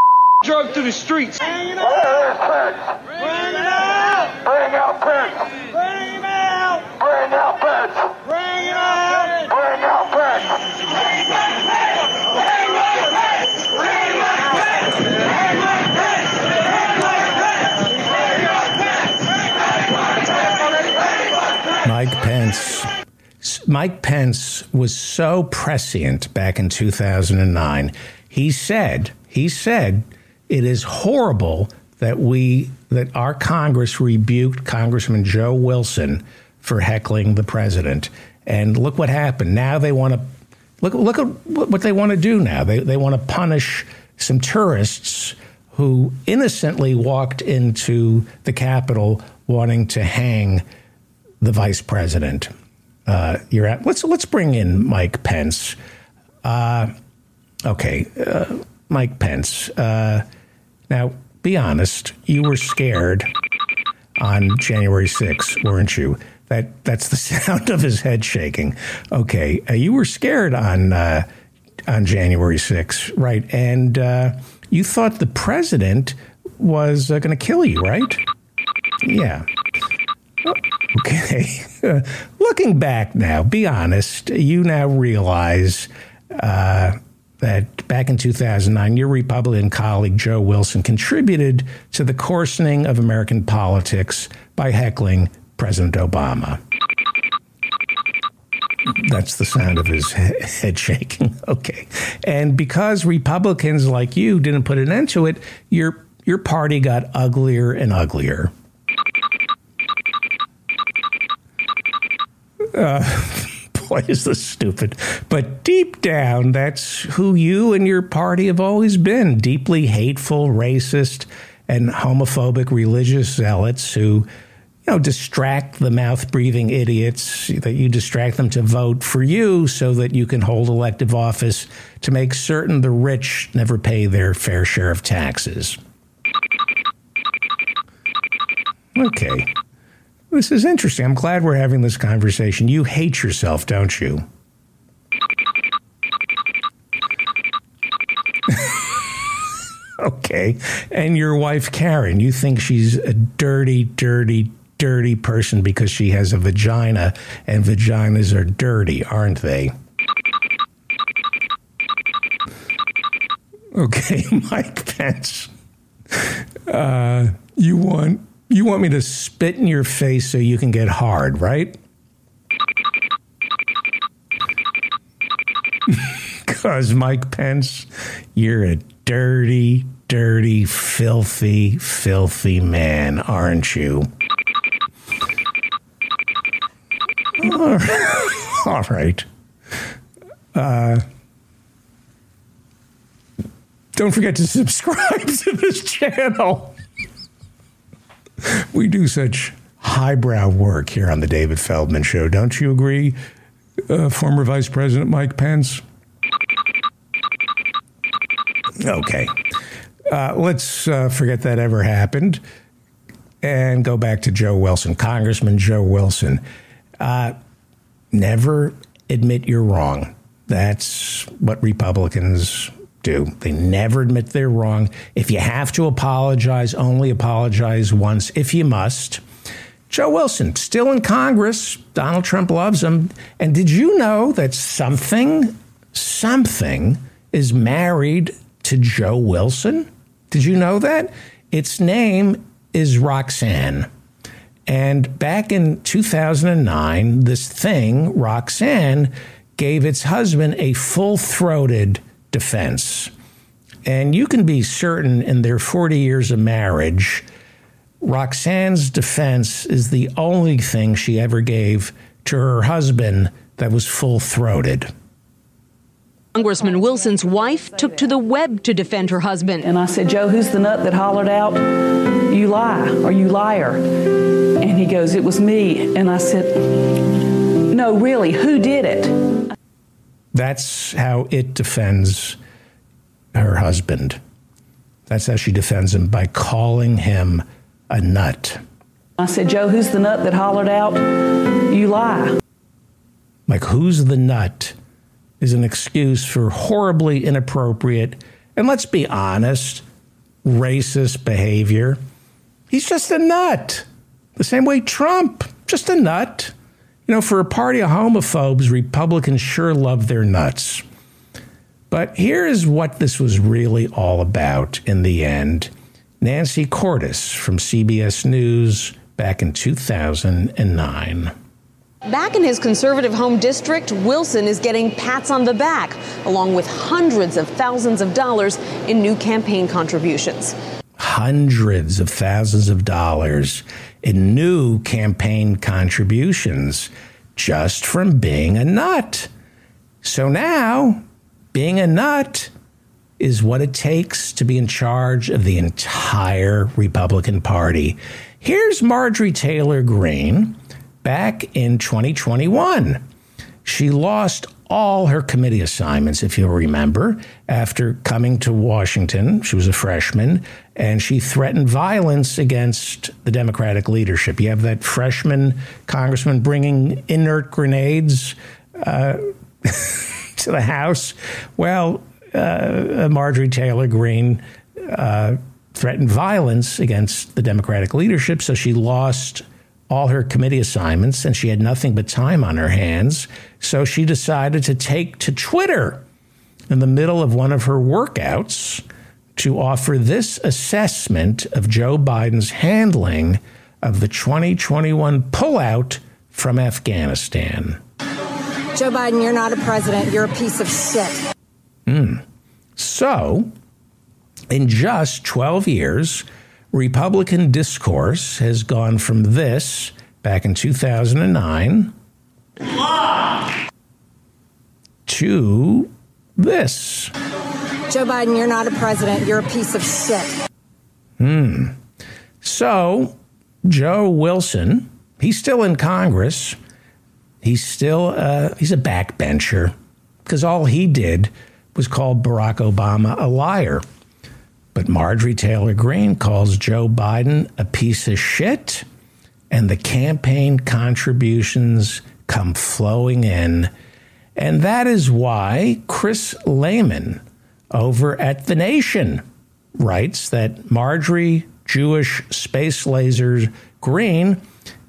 drugged through the streets. Bring it out! Bring it out! Bring out Pence! Bring him out! Bring out Pence! Bring him out! Bring out Pence! Pence. Mike Pence was so prescient back in 2009. He said, he said, it is horrible that we that our Congress rebuked Congressman Joe Wilson for heckling the president. And look what happened. Now they want to look look at what they want to do now. They they want to punish some tourists who innocently walked into the Capitol wanting to hang the vice president. Uh, you're at let's let's bring in Mike Pence. Uh, okay, uh, Mike Pence. Uh, now, be honest. You were scared on January 6th, weren't you? That that's the sound of his head shaking. Okay, uh, you were scared on uh, on January 6th, right? And you thought the president was going to kill you, right? Yeah. Okay. Looking back now, be honest, you now realize uh, that back in 2009, your Republican colleague Joe Wilson contributed to the coarsening of American politics by heckling President Obama. That's the sound of his head shaking. Okay. And because Republicans like you didn't put an end to it, your your party got uglier and uglier. Uh, boy, is this stupid. But deep down, that's who you and your party have always been deeply hateful, racist, and homophobic religious zealots who, you know, distract the mouth breathing idiots, that you distract them to vote for you so that you can hold elective office to make certain the rich never pay their fair share of taxes. Okay. This is interesting. I'm glad we're having this conversation. You hate yourself, don't you? okay. And your wife, Karen, you think she's a dirty, dirty, dirty person because she has a vagina, and vaginas are dirty, aren't they? Okay, Mike Pence. Uh, you want you want me to spit in your face so you can get hard, right? Because Mike Pence, you're a dirty, dirty, filthy, filthy man, aren't you? All right. Uh, don't forget to subscribe to this channel we do such highbrow work here on the David Feldman Show. Don't you agree, uh, former Vice President Mike Pence? Okay. Uh, let's uh, forget that ever happened and go back to Joe Wilson, Congressman Joe Wilson. Uh, never admit you're wrong. That's what Republicans do. They never admit they're wrong. If you have to apologize, only apologize once if you must. Joe Wilson, still in Congress. Donald Trump loves him. And did you know that something, something is married to Joe Wilson? Did you know that? Its name is Roxanne. And back in 2009, this thing, Roxanne, gave its husband a full throated defense. And you can be certain in their 40 years of marriage, Roxanne's defense is the only thing she ever gave to her husband that was full throated. Congressman Wilson's wife took to the web to defend her husband. And I said, Joe, who's the nut that hollered out, You lie, or you liar? And he goes, It was me. And I said, No, really, who did it? That's how it defends her husband. That's how she defends him by calling him a nut. I said, Joe, who's the nut that hollered out, You lie? Like, who's the nut is an excuse for horribly inappropriate and let's be honest, racist behavior. He's just a nut. The same way Trump, just a nut. You know, for a party of homophobes, Republicans sure love their nuts. But here is what this was really all about in the end. Nancy Cordes from CBS News back in 2009. Back in his conservative home district, Wilson is getting pats on the back, along with hundreds of thousands of dollars in new campaign contributions. Hundreds of thousands of dollars in new campaign contributions just from being a nut. So now, being a nut is what it takes to be in charge of the entire Republican Party. Here's Marjorie Taylor Greene back in 2021. She lost all her committee assignments, if you'll remember, after coming to Washington. She was a freshman, and she threatened violence against the Democratic leadership. You have that freshman congressman bringing inert grenades uh, to the House. Well, uh, Marjorie Taylor Greene uh, threatened violence against the Democratic leadership, so she lost all her committee assignments and she had nothing but time on her hands. So she decided to take to Twitter in the middle of one of her workouts to offer this assessment of Joe Biden's handling of the 2021 pullout from Afghanistan. Joe Biden, you're not a president, you're a piece of shit. Mm. So, in just 12 years, Republican discourse has gone from this back in 2009 to this. Joe Biden, you're not a president, you're a piece of shit. Hmm. So, Joe Wilson, he's still in Congress. He's still uh, he's a backbencher because all he did was call Barack Obama a liar. But Marjorie Taylor Greene calls Joe Biden a piece of shit, and the campaign contributions come flowing in. And that is why Chris Lehmann over at The Nation writes that Marjorie Jewish Space Lasers Greene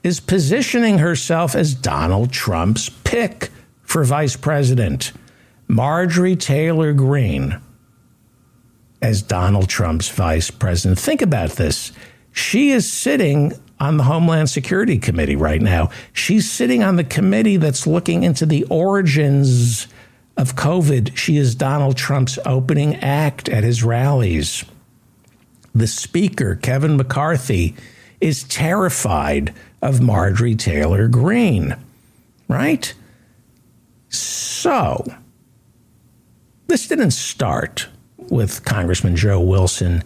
is positioning herself as Donald Trump's pick for vice president. Marjorie Taylor Greene as Donald Trump's vice president. Think about this. She is sitting on the Homeland Security Committee right now. She's sitting on the committee that's looking into the origins of COVID. She is Donald Trump's opening act at his rallies. The speaker, Kevin McCarthy, is terrified of Marjorie Taylor Greene, right? So, this didn't start with Congressman Joe Wilson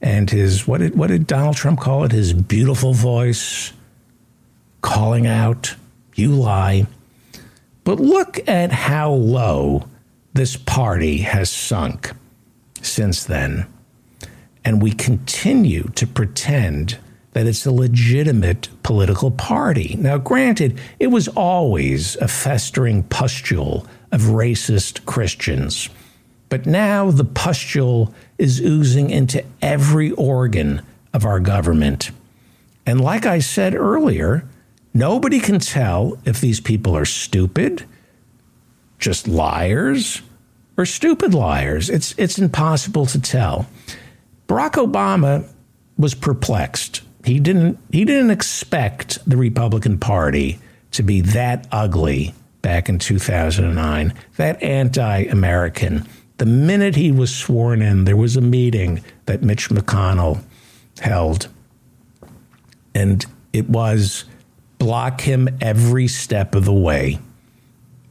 and his what did what did Donald Trump call it? His beautiful voice calling out, "You lie." But look at how low this party has sunk since then. And we continue to pretend that it's a legitimate political party. Now, granted, it was always a festering pustule of racist Christians. But now the pustule is oozing into every organ of our government. And like I said earlier, nobody can tell if these people are stupid, just liars, or stupid liars. It's, it's impossible to tell. Barack Obama was perplexed. He didn't, he didn't expect the Republican Party to be that ugly back in 2009, that anti American the minute he was sworn in, there was a meeting that Mitch McConnell held, and it was block him every step of the way.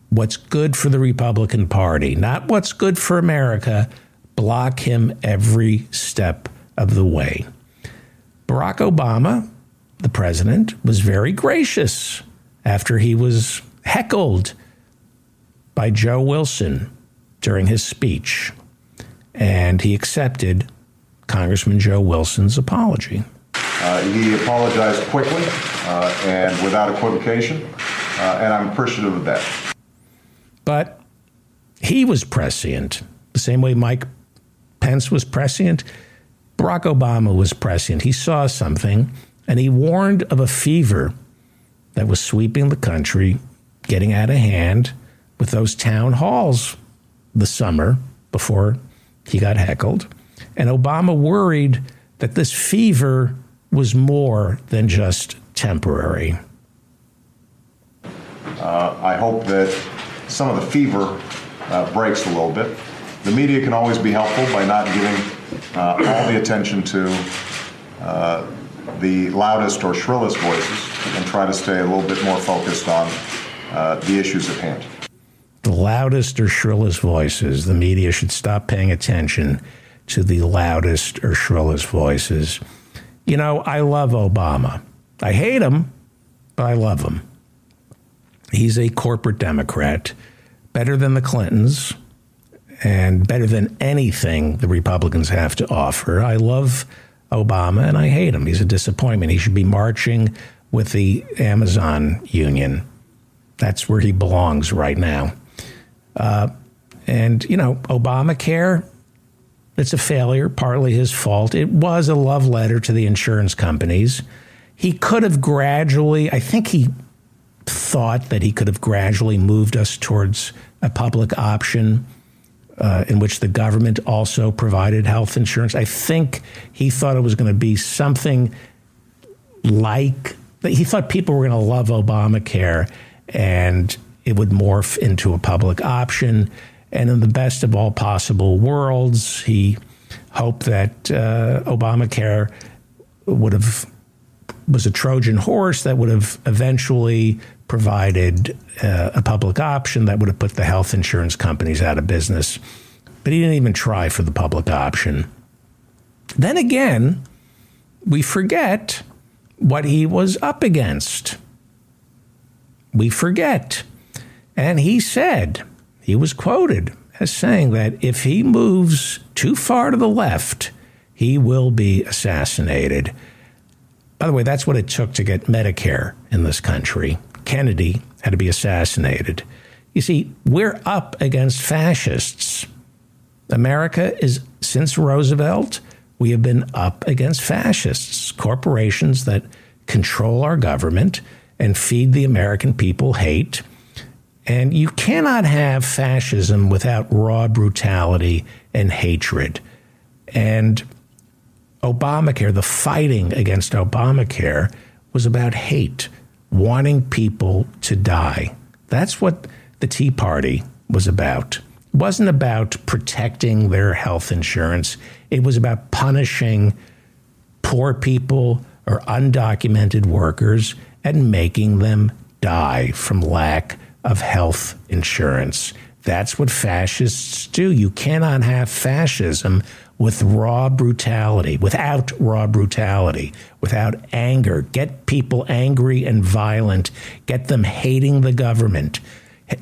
What's good for the Republican Party, not what's good for America, block him every step of the way. Barack Obama, the president, was very gracious after he was heckled by Joe Wilson during his speech, and he accepted Congressman Joe Wilson's apology. Uh, he apologized quickly uh, and without equivocation, uh, and I'm appreciative of that. But he was prescient, the same way Mike Pence was prescient. Barack Obama was prescient. He saw something, and he warned of a fever that was sweeping the country, getting out of hand with those town halls the summer before he got heckled. And Obama worried that this fever was more than just temporary. uh, I hope that some of the fever uh, breaks a little bit. The media can always be helpful by not giving uh, all the attention to uh, the loudest or shrillest voices and try to stay a little bit more focused on uh, the issues at hand. The loudest or shrillest voices. The media should stop paying attention to the loudest or shrillest voices. You know, I love Obama. I hate him, but I love him. He's a corporate Democrat, better than the Clintons, and better than anything the Republicans have to offer. I love Obama and I hate him. He's a disappointment. He should be marching with the Amazon union. That's where he belongs right now. Uh, and, you know, Obamacare, it's a failure, partly his fault. It was a love letter to the insurance companies. He could have gradually, I think he thought that he could have gradually moved us towards a public option uh, in which the government also provided health insurance. I think he thought it was going to be something like he thought people were going to love Obamacare and it would morph into a public option. And in the best of all possible worlds, he hoped that uh, Obamacare would have was a Trojan horse that would have eventually provided uh, a public option that would have put the health insurance companies out of business. But he didn't even try for the public option. Then again, we forget what he was up against. We forget. And he said, he was quoted as saying that if he moves too far to the left, he will be assassinated. By the way, that's what it took to get Medicare in this country. Kennedy had to be assassinated. You see, we're up against fascists. America is, since Roosevelt, we have been up against fascists, corporations that control our government and feed the American people hate. And you cannot have fascism without raw brutality and hatred. And Obamacare, the fighting against Obamacare, was about hate, wanting people to die. That's what the Tea Party was about. It wasn't about protecting their health insurance, it was about punishing poor people or undocumented workers and making them die from lack of health insurance. That's what fascists do. You cannot have fascism with raw brutality, without raw brutality, without anger. Get people angry and violent. Get them hating the government.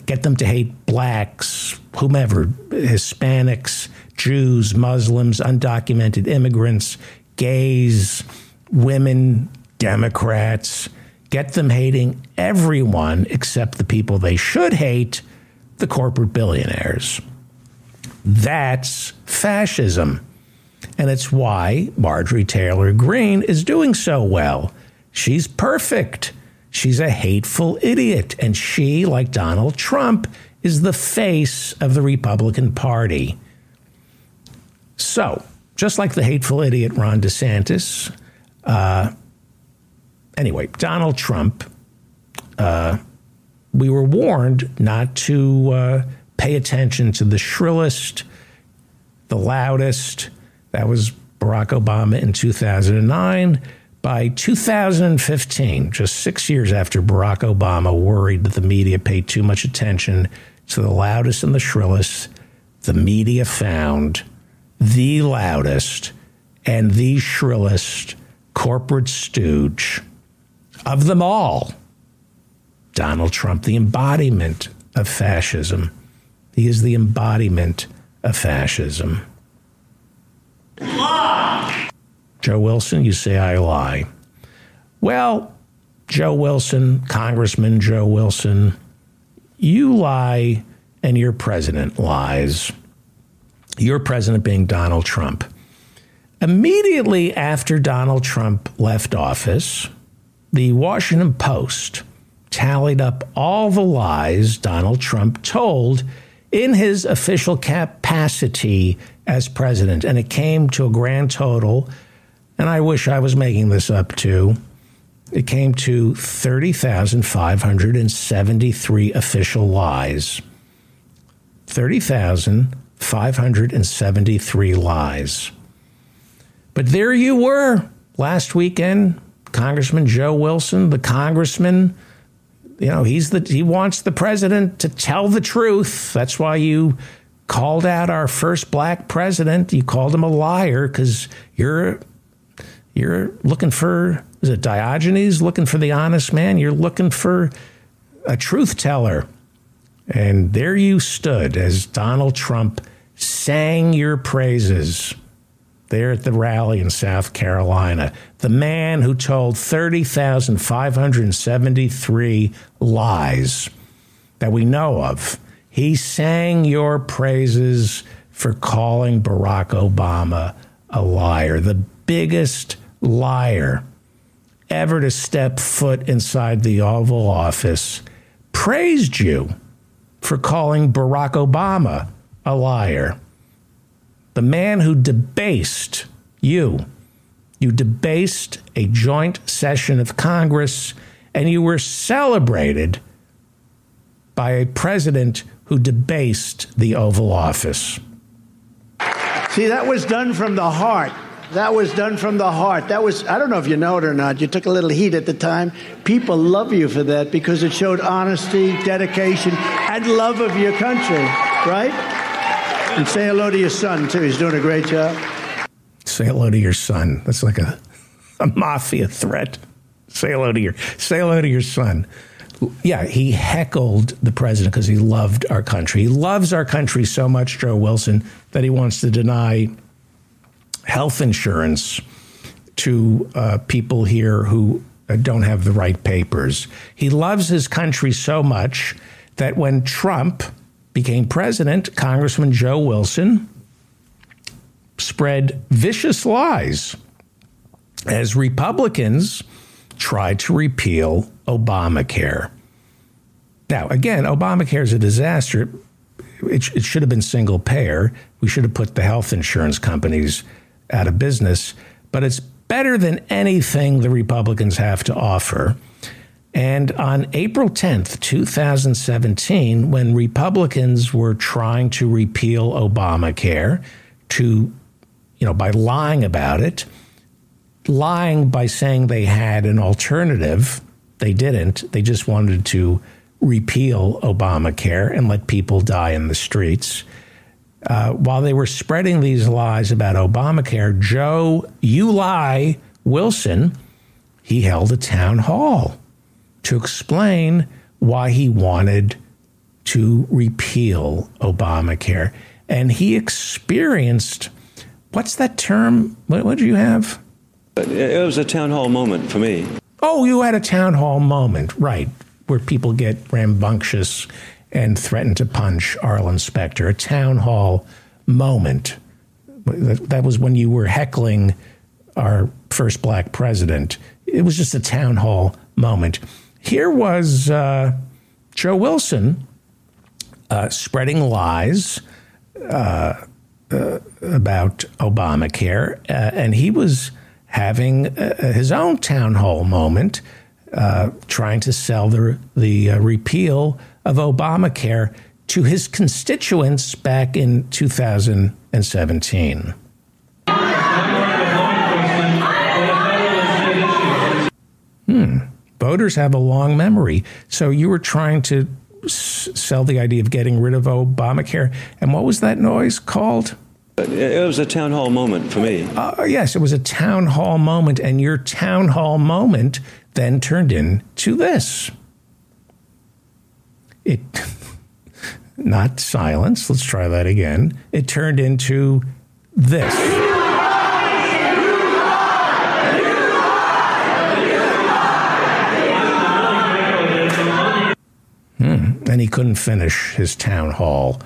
Get them to hate blacks, whomever, Hispanics, Jews, Muslims, undocumented immigrants, gays, women, Democrats. Get them hating everyone except the people they should hate, the corporate billionaires. That's fascism. And it's why Marjorie Taylor Greene is doing so well. She's perfect. She's a hateful idiot. And she, like Donald Trump, is the face of the Republican Party. So, just like the hateful idiot Ron DeSantis, uh, anyway, Donald Trump, uh, we were warned not to uh, pay attention to the shrillest, the loudest, that was Barack Obama in 2009. By 2015, just six years after Barack Obama worried that the media paid too much attention to the loudest and the shrillest, the media found the loudest and the shrillest corporate stooge of them all Donald Trump, the embodiment of fascism. He is the embodiment of fascism. Lie. Joe Wilson, you say I lie. Well, Joe Wilson, Congressman Joe Wilson, you lie and your president lies. Your president being Donald Trump. Immediately after Donald Trump left office, the Washington Post tallied up all the lies Donald Trump told in his official capacity as president. And it came to a grand total, and I wish I was making this up too, it came to 30,573 official lies. 30,573 lies. But there you were last weekend, Congressman Joe Wilson, the congressman. You know, he's the he wants the president to tell the truth. That's why you called out our first black president. You called him a liar because you're you're looking for is it Diogenes looking for the honest man? You're looking for a truth teller. And there you stood as Donald Trump sang your praises there at the rally in South Carolina. The man who told 30,573 lies that we know of. He sang your praises for calling Barack Obama a liar, the biggest liar ever to step foot inside the Oval Office, praised you for calling Barack Obama a liar. The man who debased you, you debased a joint session of Congress, and you were celebrated by a president who debased the Oval Office. See, that was done from the heart. That was done from the heart. That was, I don't know if you know it or not, you took a little heat at the time. People love you for that because it showed honesty, dedication, and love of your country, right? And say hello to your son, too. He's doing a great job. Say hello to your son. That's like a, a mafia threat. Say hello to your say hello to your son. Yeah, he heckled the president because he loved our country. He loves our country so much, Joe Wilson, that he wants to deny health insurance to uh, people here who uh, don't have the right papers. He loves his country so much that when Trump became president, Congressman Joe Wilson spread vicious lies as Republicans tried to repeal Obamacare. Now, again, Obamacare is a disaster. It, it should have been single payer. We should have put the health insurance companies out of business, but it's better than anything the Republicans have to offer. And on April 10th, 2017, when Republicans were trying to repeal Obamacare to, you know, by lying about it, lying by saying they had an alternative, they didn't. They just wanted to repeal Obamacare and let people die in the streets. Uh, while they were spreading these lies about Obamacare, Joe, you lie, Wilson, he held a town hall to explain why he wanted to repeal Obamacare. And he experienced what's that term? What, what did you have? It was a town hall moment for me. Oh, you had a town hall moment, right, where people get rambunctious and threaten to punch Arlen Specter, a town hall moment. That was when you were heckling our first black president. It was just a town hall moment. Here was uh, Joe Wilson uh, spreading lies uh, uh about Obamacare, uh, and he was having uh, his own town hall moment, trying to sell the the repeal of Obamacare to his constituents back in 2017. Hmm. Voters have a long memory. So you were trying to s- sell the idea of getting rid of Obamacare. And what was that noise called? It was a town hall moment for me. Uh, yes, it was a town hall moment. And your town hall moment then turned into this. It. Not silence. Let's try that again. It turned into this. And he couldn't finish his town hall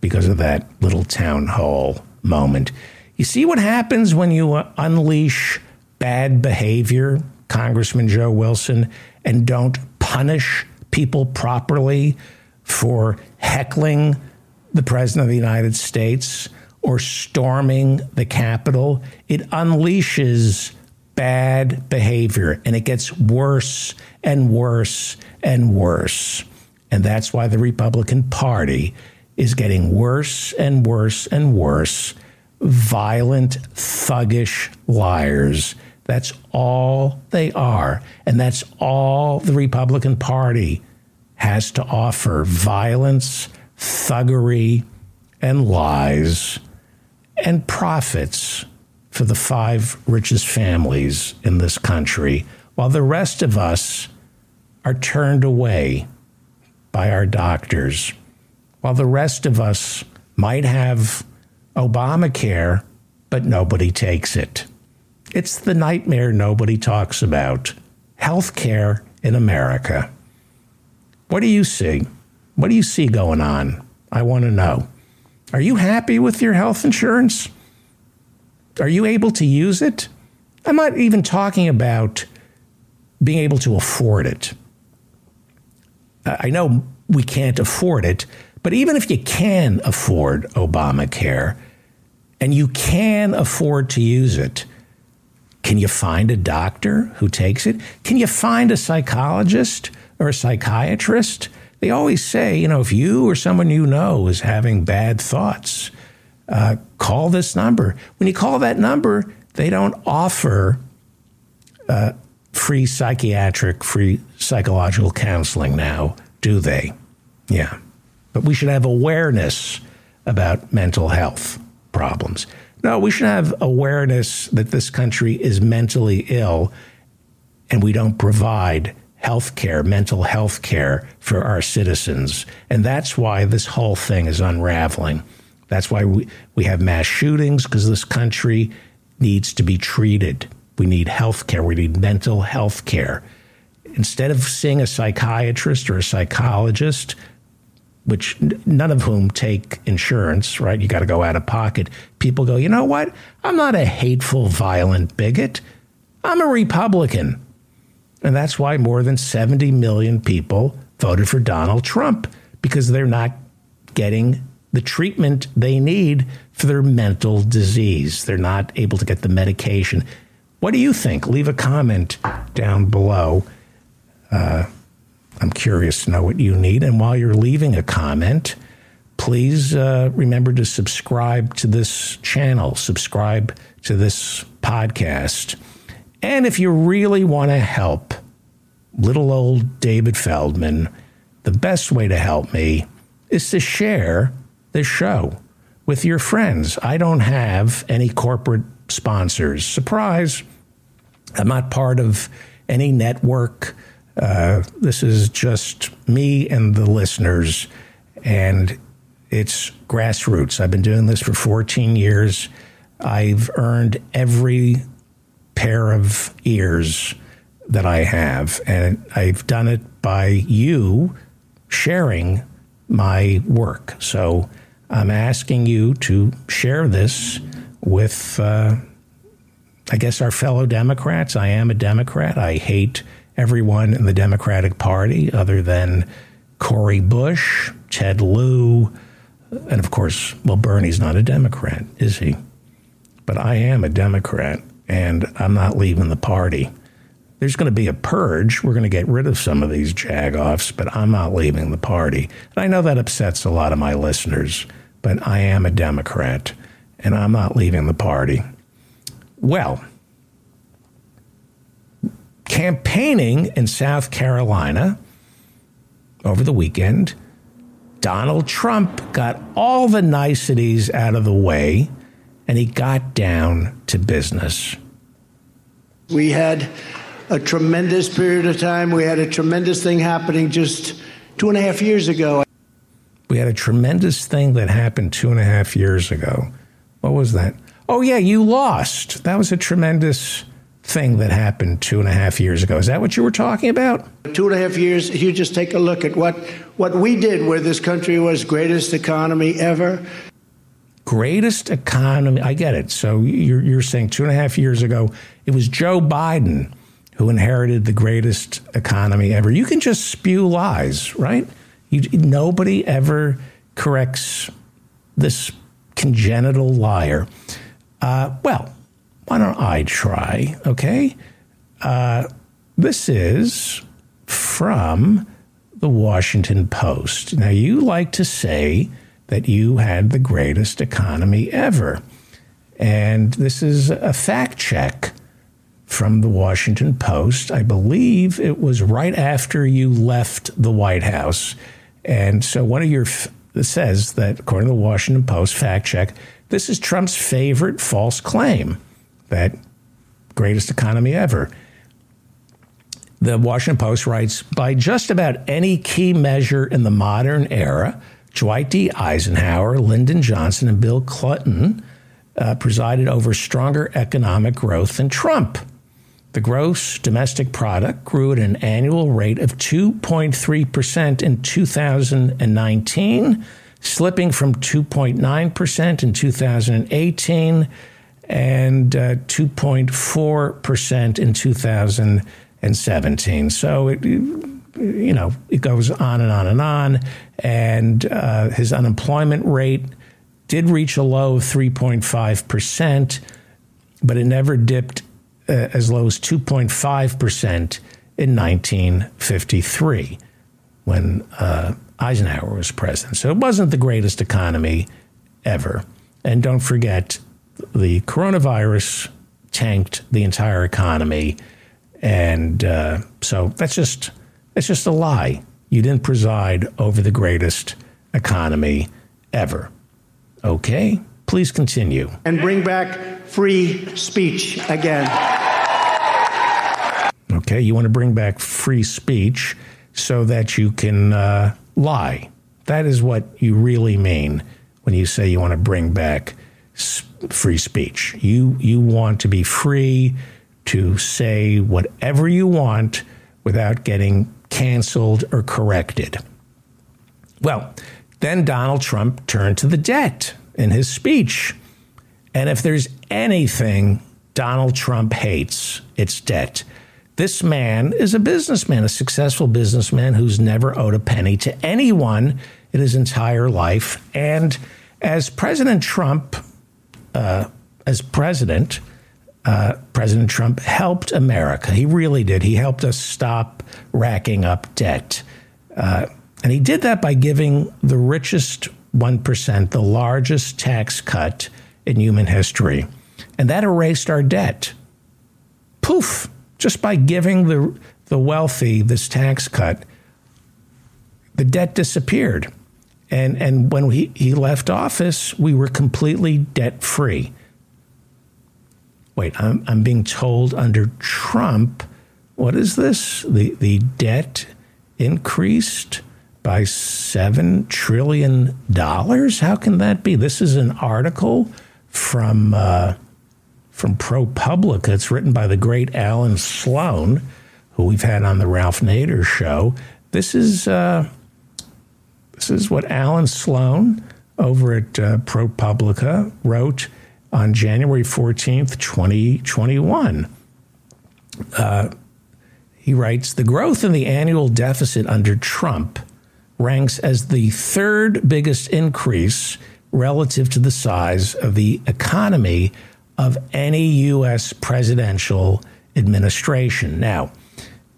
because of that little town hall moment. You see what happens when you uh, unleash bad behavior, Congressman Joe Wilson, and don't punish people properly for heckling the President of the United States or storming the Capitol. It unleashes bad behavior, and it gets worse and worse and worse. And that's why the Republican Party is getting worse and worse and worse. Violent, thuggish liars. That's all they are. And that's all the Republican Party has to offer violence, thuggery, and lies, and profits for the five richest families in this country, while the rest of us are turned away by our doctors, while the rest of us might have Obamacare, but nobody takes it. It's the nightmare nobody talks about health care in America. What do you see? What do you see going on? I want to know. Are you happy with your health insurance? Are you able to use it? I'm not even talking about being able to afford it. I know we can't afford it, but even if you can afford Obamacare and you can afford to use it, can you find a doctor who takes it? Can you find a psychologist or a psychiatrist? They always say, you know, if you or someone you know is having bad thoughts, uh, call this number. When you call that number, they don't offer uh, free psychiatric, free psychological counseling now, do they? Yeah. But we should have awareness about mental health problems. No, we should have awareness that this country is mentally ill and we don't provide health care, mental health care for our citizens. And that's why this whole thing is unraveling. That's why we, we have mass shootings, because this country needs to be treated. We need health care. We need mental health care. Instead of seeing a psychiatrist or a psychologist, which none of whom take insurance, right? You got to go out of pocket. People go, you know what? I'm not a hateful, violent bigot. I'm a Republican. And that's why more than 70 million people voted for Donald Trump because they're not getting the treatment they need for their mental disease. They're not able to get the medication. What do you think? Leave a comment down below. Uh, I'm curious to know what you need. And while you're leaving a comment, please uh, remember to subscribe to this channel, subscribe to this podcast. And if you really want to help little old David Feldman, the best way to help me is to share this show with your friends. I don't have any corporate sponsors. Surprise, I'm not part of any network. Uh, this is just me and the listeners, and it's grassroots. I've been doing this for 14 years. I've earned every pair of ears that I have, and I've done it by you sharing my work. So I'm asking you to share this with, uh, I guess, our fellow Democrats. I am a Democrat. I hate everyone in the Democratic Party other than Cori Bush, Ted Lieu, and of course, well, Bernie's not a Democrat, is he? But I am a Democrat, and I'm not leaving the party. There's going to be a purge. We're going to get rid of some of these jagoffs, but I'm not leaving the party. And I know that upsets a lot of my listeners but I am a Democrat and I'm not leaving the party. Well, campaigning in South Carolina over the weekend, Donald Trump got all the niceties out of the way and he got down to business. We had a tremendous period of time. We had a tremendous thing happening just two and a half years ago. We had a tremendous thing that happened two and a half years ago. What was that? Oh, yeah, you lost. That was a tremendous thing that happened two and a half years ago. Is that what you were talking about? Two and a half years, you just take a look at what, what we did where this country was greatest economy ever. Greatest economy. I get it. So you're, you're saying two and a half years ago, it was Joe Biden who inherited the greatest economy ever. You can just spew lies, right? You, nobody ever corrects this congenital liar. Uh, well, why don't I try? Okay. Uh, this is from the Washington Post. Now, you like to say that you had the greatest economy ever. And this is a fact check from the Washington Post. I believe it was right after you left the White House. And so one of your it says that according to the Washington Post fact check, this is Trump's favorite false claim that greatest economy ever. The Washington Post writes By just about any key measure in the modern era, Dwight D. Eisenhower, Lyndon Johnson, and Bill Clinton uh, presided over stronger economic growth than Trump. The gross domestic product grew at an annual rate of 2.3% in 2019, slipping from 2.9% in 2018 and uh, 2.4% in 2017. So it, you know, it goes on and on and on. And uh, his unemployment rate did reach a low of 3.5%, but it never dipped uh, as low as 2.5% in 1953 when uh, Eisenhower was president. So it wasn't the greatest economy ever. And don't forget, the coronavirus tanked the entire economy. And uh, so that's just it's just a lie. You didn't preside over the greatest economy ever. Okay, please continue. And bring back free speech again. Okay, you want to bring back free speech so that you can uh, lie. That is what you really mean when you say you want to bring back free speech. You you want to be free to say whatever you want without getting canceled or corrected. Well, then Donald Trump turned to the debt in his speech. And if there's anything Donald Trump hates, it's debt. This man is a businessman, a successful businessman who's never owed a penny to anyone in his entire life. And as President Trump, uh, as president, uh, President Trump helped America. He really did. He helped us stop racking up debt. Uh, and he did that by giving the richest 1% the largest tax cut in human history. And that erased our debt. Poof, just by giving the, the wealthy this tax cut, the debt disappeared. And, and when he, he left office, we were completely debt free wait, I'm, I'm being told under Trump, what is this? The, the debt increased by $7 trillion? How can that be? This is an article from, uh, from ProPublica. It's written by the great Allan Sloan, who we've had on the Ralph Nader show. This is, uh, this is what Allan Sloan over at uh, ProPublica wrote on January 14th, 2021. Uh, he writes The growth in the annual deficit under Trump ranks as the third biggest increase relative to the size of the economy of any U.S. presidential administration. Now,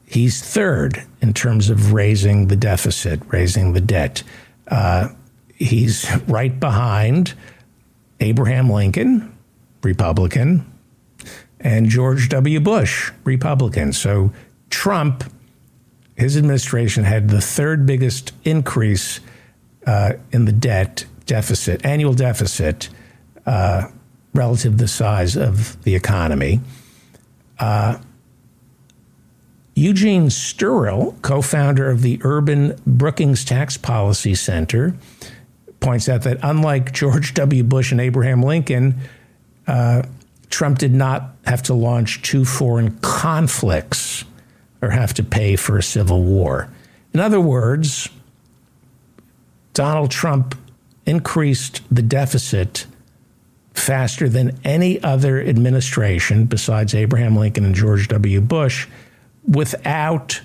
he's third in terms of raising the deficit, raising the debt. Uh, he's right behind Abraham Lincoln, Republican, and George W. Bush, Republican. So Trump, his administration had the third biggest increase uh, in the debt deficit, annual deficit, uh, relative to the size of the economy. Uh, Eugene Steuerle, co founder of the Urban Brookings Tax Policy Center, points out that unlike George W. Bush and Abraham Lincoln, uh, Trump did not have to launch two foreign conflicts or have to pay for a civil war. In other words, Donald Trump increased the deficit faster than any other administration besides Abraham Lincoln and George W. Bush without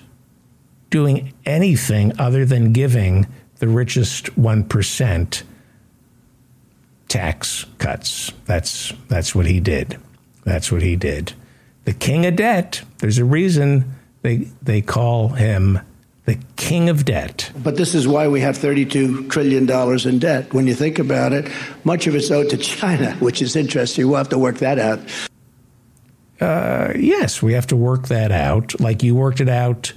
doing anything other than giving the richest 1% tax cuts. That's, that's what he did. That's what he did. The king of debt. There's a reason they they call him the king of debt. But this is why we have $32 trillion in debt. When you think about it, much of it's owed to China, which is interesting. We'll have to work that out. Uh, yes, we have to work that out, like you worked it out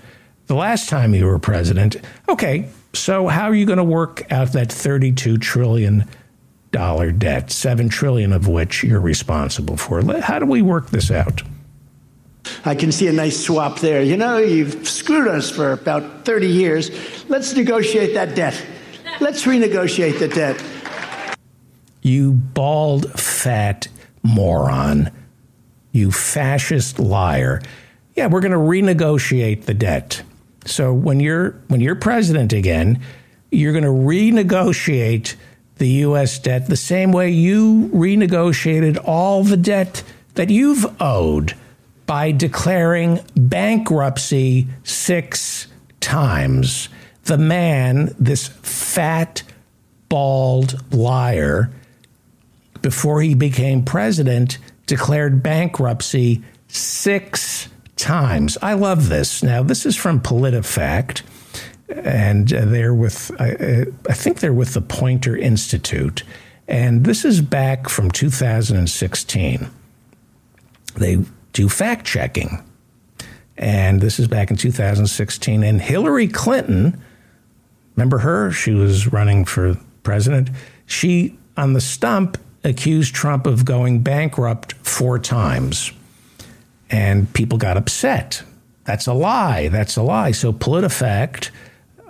the last time you were president. Okay, so how are you going to work out that $32 trillion debt, 7 trillion of which you're responsible for? How do we work this out? I can see a nice swap there. You know, you've screwed us for about 30 years. Let's negotiate that debt. Let's renegotiate the debt. You bald, fat moron. You fascist liar. Yeah, we're going to renegotiate the debt. So when you're when you're president again, you're going to renegotiate the US debt the same way you renegotiated all the debt that you've owed by declaring bankruptcy six times. The man, this fat, bald liar, before he became president, declared bankruptcy six times. I love this. Now, this is from PolitiFact, and uh, they're with, I, I think they're with the Poynter Institute. And this is back from 2016. They do fact checking. And this is back in 2016. And Hillary Clinton, remember her? She was running for president. She, on the stump, accused Trump of going bankrupt four times. And people got upset. That's a lie. That's a lie. So PolitiFact,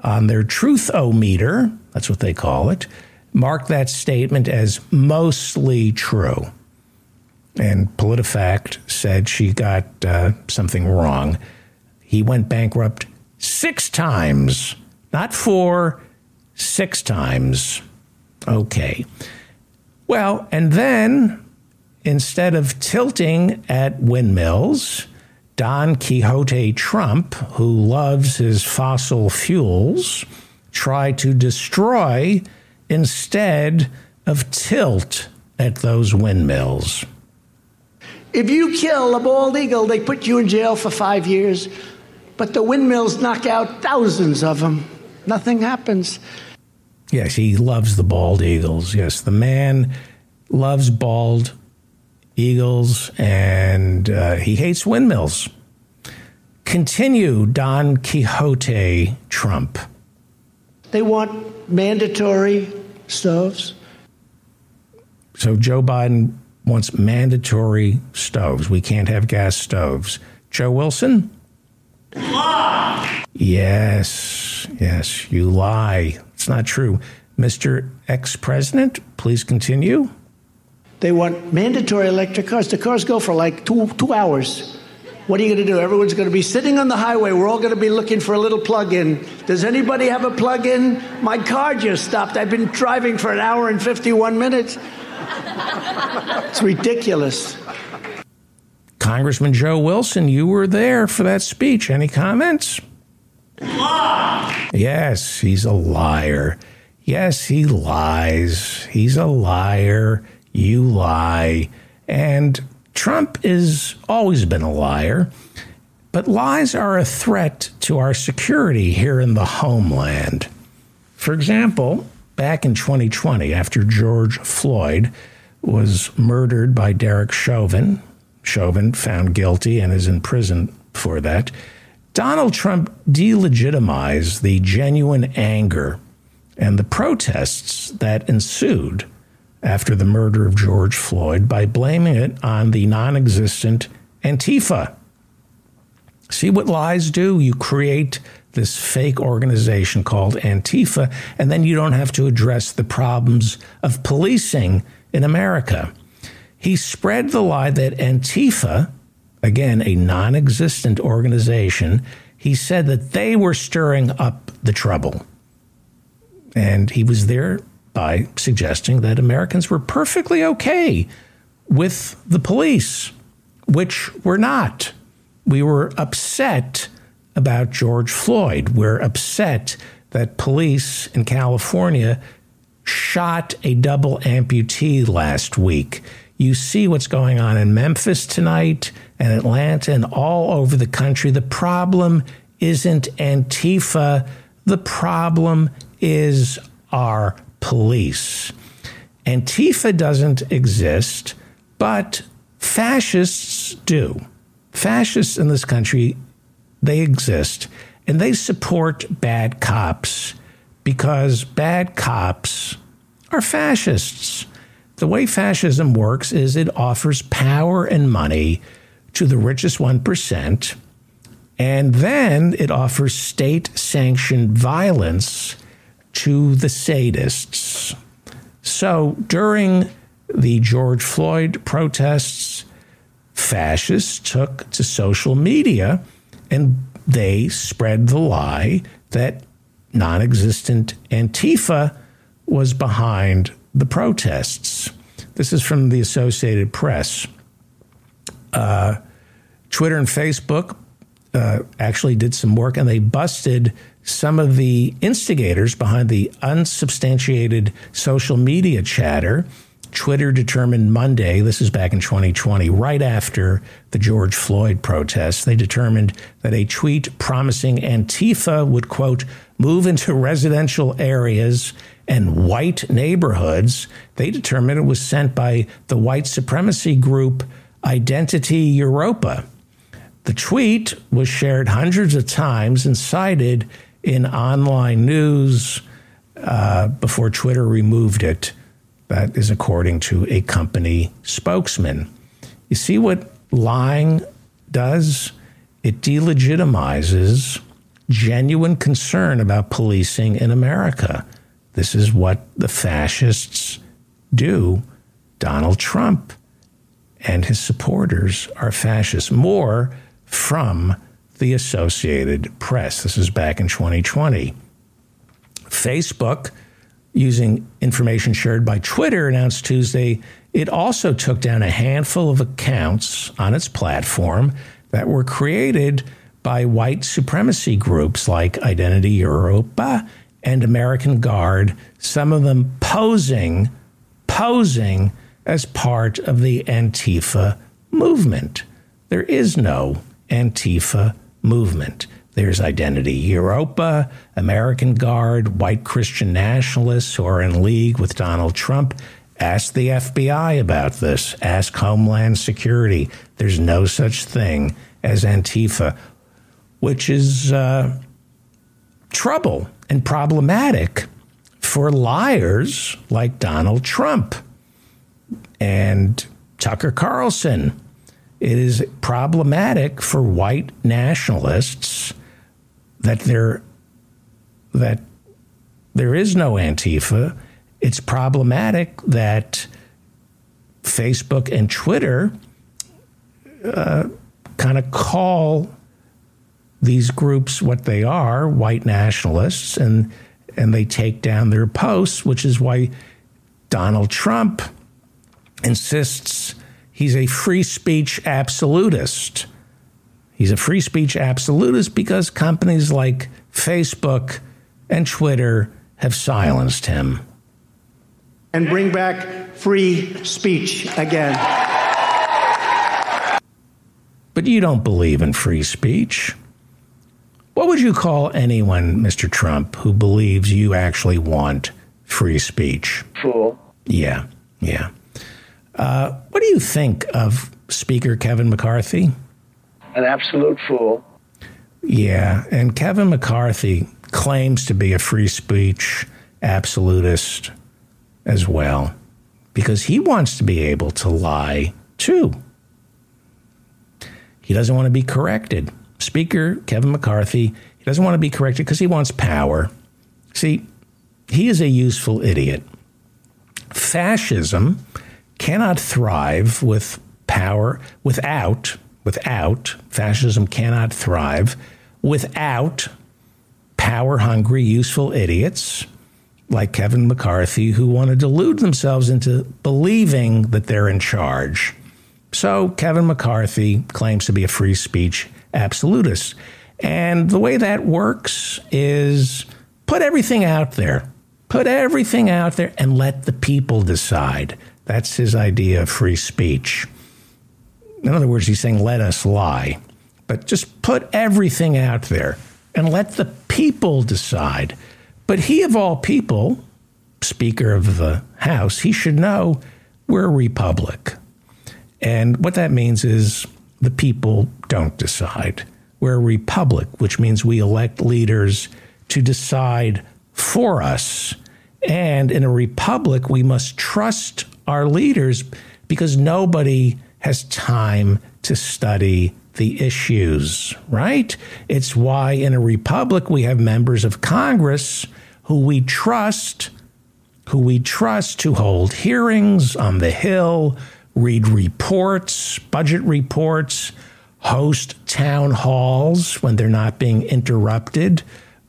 on their truth o meter, that's what they call it, marked that statement as mostly true. And PolitiFact said she got uh, something wrong. He went bankrupt six times, not four, six times. Okay. Well, and then instead of tilting at windmills, Don Quixote Trump, who loves his fossil fuels, tried to destroy instead of tilt at those windmills. If you kill a bald eagle, they put you in jail for five years. But the windmills knock out thousands of them. Nothing happens. Yes, he loves the bald eagles. Yes, the man loves bald eagles and uh, he hates windmills. Continue, Don Quixote Trump. They want mandatory stoves. So Joe Biden wants mandatory stoves. We can't have gas stoves. Joe Wilson? Lie! Yes, yes, you lie. It's not true. Mr. Ex President, please continue. They want mandatory electric cars. The cars go for like two, two hours. What are you going to do? Everyone's going to be sitting on the highway. We're all going to be looking for a little plug in. Does anybody have a plug in? My car just stopped. I've been driving for an hour and 51 minutes. It's ridiculous. Congressman Joe Wilson, you were there for that speech. Any comments? Lie! Yes, he's a liar. Yes, he lies. He's a liar. You lie. And Trump has always been a liar. But lies are a threat to our security here in the homeland. For example, back in 2020, after George Floyd was murdered by Derek Chauvin. Chauvin found guilty and is in prison for that. Donald Trump delegitimized the genuine anger and the protests that ensued after the murder of George Floyd by blaming it on the non existent Antifa. See what lies do? You create this fake organization called Antifa, and then you don't have to address the problems of policing in America. He spread the lie that Antifa, again, a non existent organization, he said that they were stirring up the trouble. And he was there by suggesting that Americans were perfectly okay with the police, which we're not. We were upset about George Floyd. We're upset that police in California shot a double amputee last week. You see what's going on in Memphis tonight and Atlanta and all over the country. The problem isn't Antifa, the problem is our police. Antifa doesn't exist, but fascists do. Fascists in this country, they exist, and they support bad cops because bad cops are fascists. The way fascism works is it offers power and money to the richest 1%, and then it offers state sanctioned violence to the sadists. So during the George Floyd protests, fascists took to social media and they spread the lie that non existent Antifa was behind the protests. This is from the Associated Press. Uh, Twitter and Facebook uh, actually did some work and they busted some of the instigators behind the unsubstantiated social media chatter. Twitter determined Monday, this is back in 2020, right after the George Floyd protests, they determined that a tweet promising Antifa would, quote, move into residential areas and white neighborhoods, they determined it was sent by the white supremacy group Identity Evropa. The tweet was shared hundreds of times and cited in online news uh, before Twitter removed it. That is according to a company spokesman. You see what lying does? It delegitimizes genuine concern about policing in America. This is what the fascists do. Donald Trump and his supporters are fascists. More from the Associated Press. This is back in 2020. Facebook, using information shared by Twitter, announced Tuesday it also took down a handful of accounts on its platform that were created by white supremacy groups like Identity Evropa and American Guard, some of them posing posing as part of the Antifa movement. There is no Antifa movement. There's Identity Evropa, American Guard, white Christian nationalists who are in league with Donald Trump. Ask the FBI about this. Ask Homeland Security. There's no such thing as Antifa, which is uh, trouble and problematic for liars like Donald Trump and Tucker Carlson it is problematic for white nationalists that there that there is no Antifa. It's problematic that Facebook and Twitter uh, kind of call these groups what they are, white nationalists, and and they take down their posts, which is why Donald Trump insists He's a free speech absolutist. He's a free speech absolutist because companies like Facebook and Twitter have silenced him. And bring back free speech again. But you don't believe in free speech. What would you call anyone, Mr. Trump, who believes you actually want free speech? Fool. Yeah, yeah. Uh, what do you think of Speaker Kevin McCarthy? An absolute fool. Yeah, and Kevin McCarthy claims to be a free speech absolutist as well because he wants to be able to lie too. He doesn't want to be corrected. Speaker Kevin McCarthy, he doesn't want to be corrected because he wants power. See, he is a useful idiot. Fascism cannot thrive with power without without fascism cannot thrive without power hungry useful idiots like Kevin McCarthy who want to delude themselves into believing that they're in charge. So Kevin McCarthy claims to be a free speech absolutist. And the way that works is put everything out there. Put everything out there and let the people decide. That's his idea of free speech. In other words, he's saying, let us lie. But just put everything out there and let the people decide. But he, of all people, Speaker of the House, he should know we're a republic. And what that means is the people don't decide. We're a republic, which means we elect leaders to decide for us. And in a republic, we must trust our leaders because nobody has time to study the issues, right? It's why in a republic we have members of Congress who we trust, who we trust to hold hearings on the Hill, read reports, budget reports, host town halls when they're not being interrupted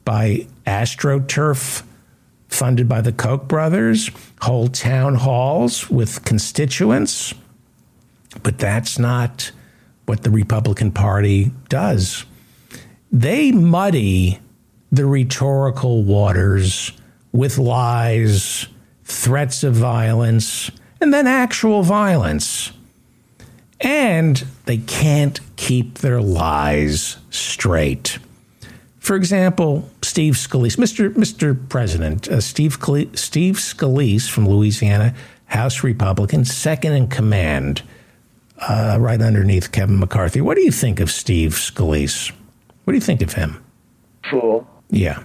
by AstroTurf funded by the Koch brothers, hold town halls with constituents. But that's not what the Republican Party does. They muddy the rhetorical waters with lies, threats of violence, and then actual violence. And they can't keep their lies straight. For example, Steve Scalise, Mr. Mr. President, uh, Steve, Steve Scalise from Louisiana, House Republican, second in command, uh, right underneath Kevin McCarthy. What do you think of Steve Scalise? What do you think of him? Fool. Yeah.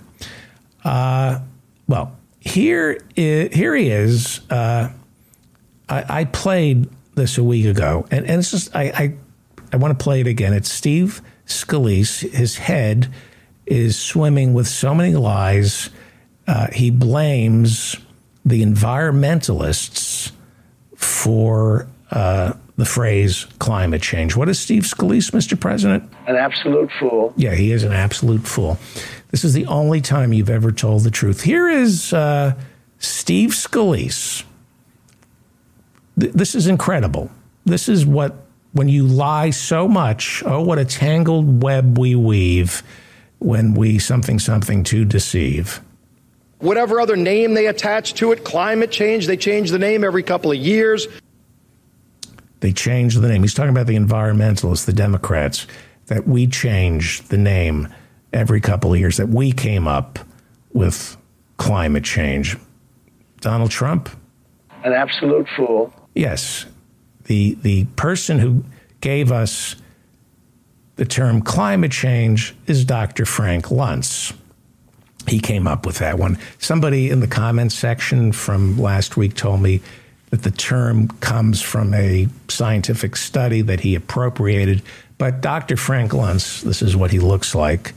Uh, well, here, is, here he is. Uh, I, I, played this a week ago, and, and it's just I, I, I want to play it again. It's Steve Scalise. His head is swimming with so many lies. Uh, he blames the environmentalists for uh, the phrase climate change. What is Steve Scalise, Mr. President? An absolute fool. Yeah, he is an absolute fool. This is the only time you've ever told the truth. Here is uh, Steve Scalise. Th- this is incredible. This is what, when you lie so much, oh, what a tangled web we weave when we something something to deceive. Whatever other name they attach to it, climate change, they change the name every couple of years. They changed the name. He's talking about the environmentalists, the Democrats, that we change the name every couple of years, that we came up with climate change. Donald Trump? An absolute fool. Yes. The, the person who gave us the term climate change is Dr. Frank Luntz. He came up with that one. Somebody in the comments section from last week told me that the term comes from a scientific study that he appropriated. But Dr. Frank Luntz, this is what he looks like.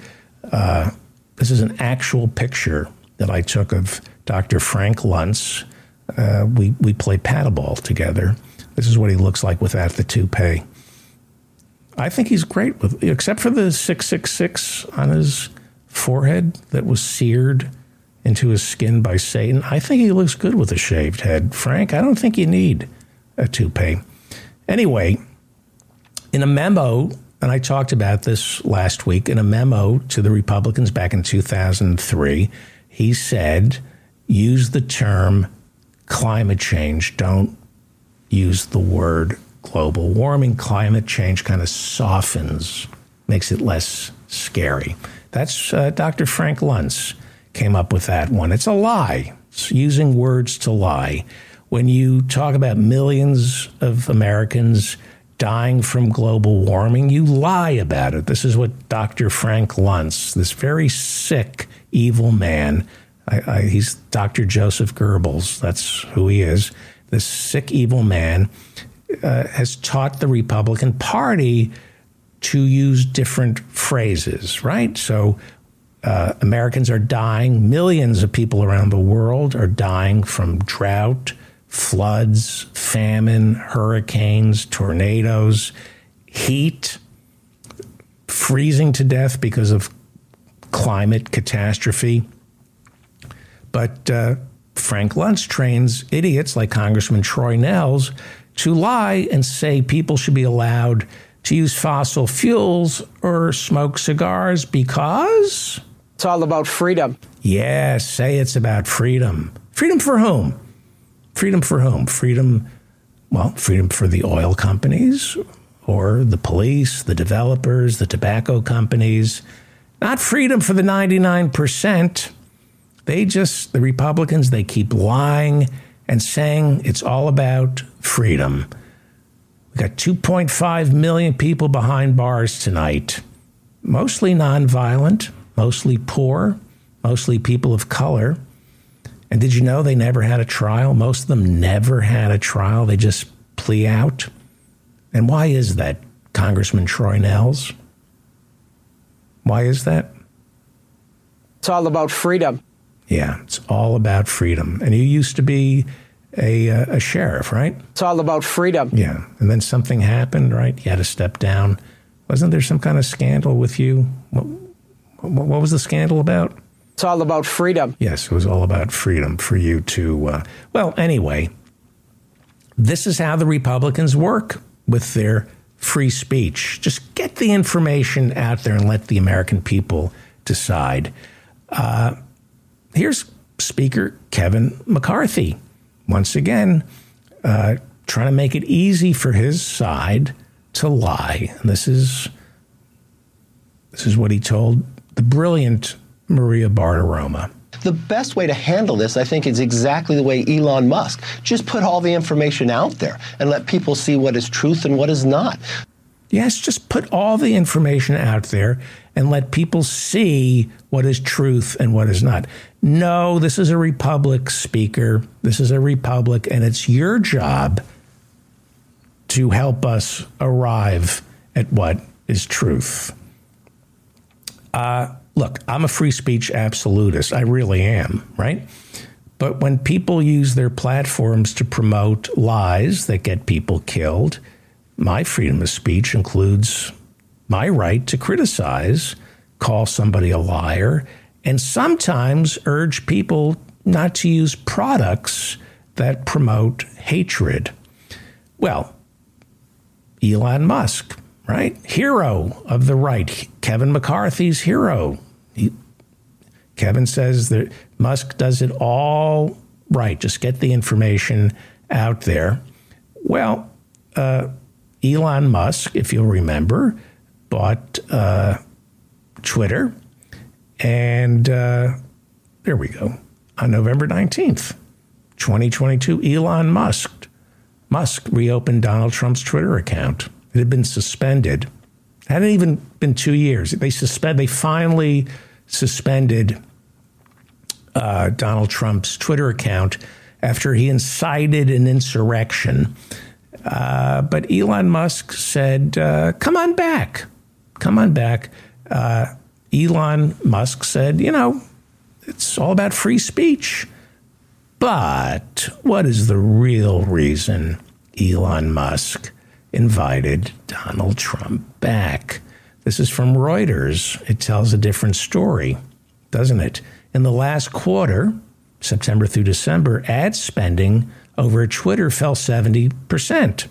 Uh, this is an actual picture that I took of Dr. Frank Luntz. Uh, we, we play paddleball together. This is what he looks like without the toupee. I think he's great with, except for the 666 on his forehead that was seared into his skin by Satan. I think he looks good with a shaved head. Frank, I don't think you need a toupee. Anyway, in a memo, and I talked about this last week, in a memo to the Republicans back in 2003, he said, use the term climate change. Don't use the word global warming, climate change kind of softens, makes it less scary. That's uh, Dr. Frank Luntz came up with that one. It's a lie. It's using words to lie. When you talk about millions of Americans dying from global warming, you lie about it. This is what Dr. Frank Luntz, this very sick, evil man, I, I, he's Dr. Joseph Goebbels, that's who he is, this sick, evil man uh, has taught the Republican Party to use different phrases, right? So uh, Americans are dying, millions of people around the world are dying from drought, floods, famine, hurricanes, tornadoes, heat, freezing to death because of climate catastrophe. But uh, Frank Luntz trains idiots like Congressman Troy Nehls to lie and say people should be allowed to use fossil fuels or smoke cigars because it's all about freedom. Yes, say it's about freedom. Freedom for whom? Freedom for whom? Freedom Well, freedom for the oil companies or the police, the developers, the tobacco companies. Not freedom for the 99%. They just, the Republicans, they keep lying and saying it's all about freedom. We got 2.5 million people behind bars tonight, mostly nonviolent, mostly poor, mostly people of color. And did you know they never had a trial? Most of them never had a trial. They just plea out. And why is that, Congressman Troy Nehls? Why is that? It's all about freedom. Yeah, it's all about freedom. And you used to be a, uh, a sheriff, right? It's all about freedom. Yeah. And then something happened, right? You had to step down. Wasn't there some kind of scandal with you? What, what was the scandal about? It's all about freedom. Yes, it was all about freedom for you to. Uh, well, anyway, this is how the Republicans work with their free speech. Just get the information out there and let the American people decide. Uh, here's Speaker Kevin McCarthy, once again, uh, trying to make it easy for his side to lie. And this is this is what he told the brilliant Maria Bartiromo. The best way to handle this, I think, is exactly the way Elon Musk. Just put all the information out there and let people see what is truth and what is not. Yes, just put all the information out there and let people see what is truth and what is not. No, this is a republic, Speaker. This is a republic, and it's your job to help us arrive at what is truth. Uh, look, I'm a free speech absolutist. I really am, right? But when people use their platforms to promote lies that get people killed, my freedom of speech includes my right to criticize, call somebody a liar, and sometimes urge people not to use products that promote hatred. Well, Elon Musk, right? Hero of the right. Kevin McCarthy's hero. He, Kevin says that Musk does it all right. Just get the information out there. Well, uh, Elon Musk, if you'll remember, bought uh, Twitter. And uh, there we go. On November 19th, 2022, Elon Musk, Musk reopened Donald Trump's Twitter account. It had been suspended. It hadn't even been two years. They suspend. They finally suspended uh, Donald Trump's Twitter account after he incited an insurrection. Uh, but Elon Musk said, uh, "Come on back, come on back." Uh, Elon Musk said, "You know, it's all about free speech." But what is the real reason Elon Musk invited Donald Trump back? This is from Reuters. It tells a different story, doesn't it? In the last quarter, September through December, ad spending over Twitter fell 70%.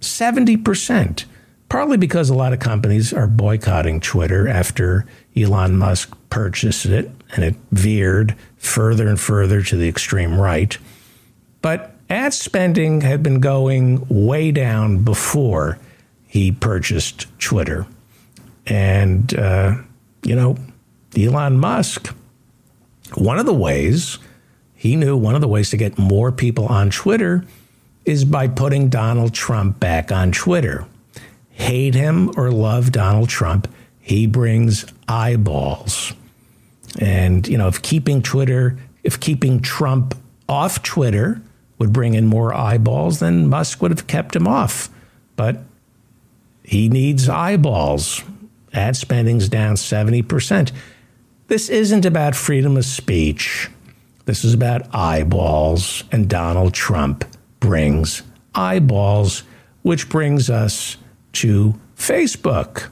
70%. Partly because a lot of companies are boycotting Twitter after Elon Musk purchased it and it veered further and further to the extreme right. But ad spending had been going way down before he purchased Twitter. And, uh, you know, Elon Musk, one of the ways he knew one of the ways to get more people on Twitter is by putting Donald Trump back on Twitter. Hate him or love Donald Trump, he brings eyeballs. And, you know, if keeping Twitter, if keeping Trump off Twitter would bring in more eyeballs, then Musk would have kept him off. But he needs eyeballs. Ad spending's down 70%. This isn't about freedom of speech. This is about eyeballs, and Donald Trump brings eyeballs, which brings us to Facebook.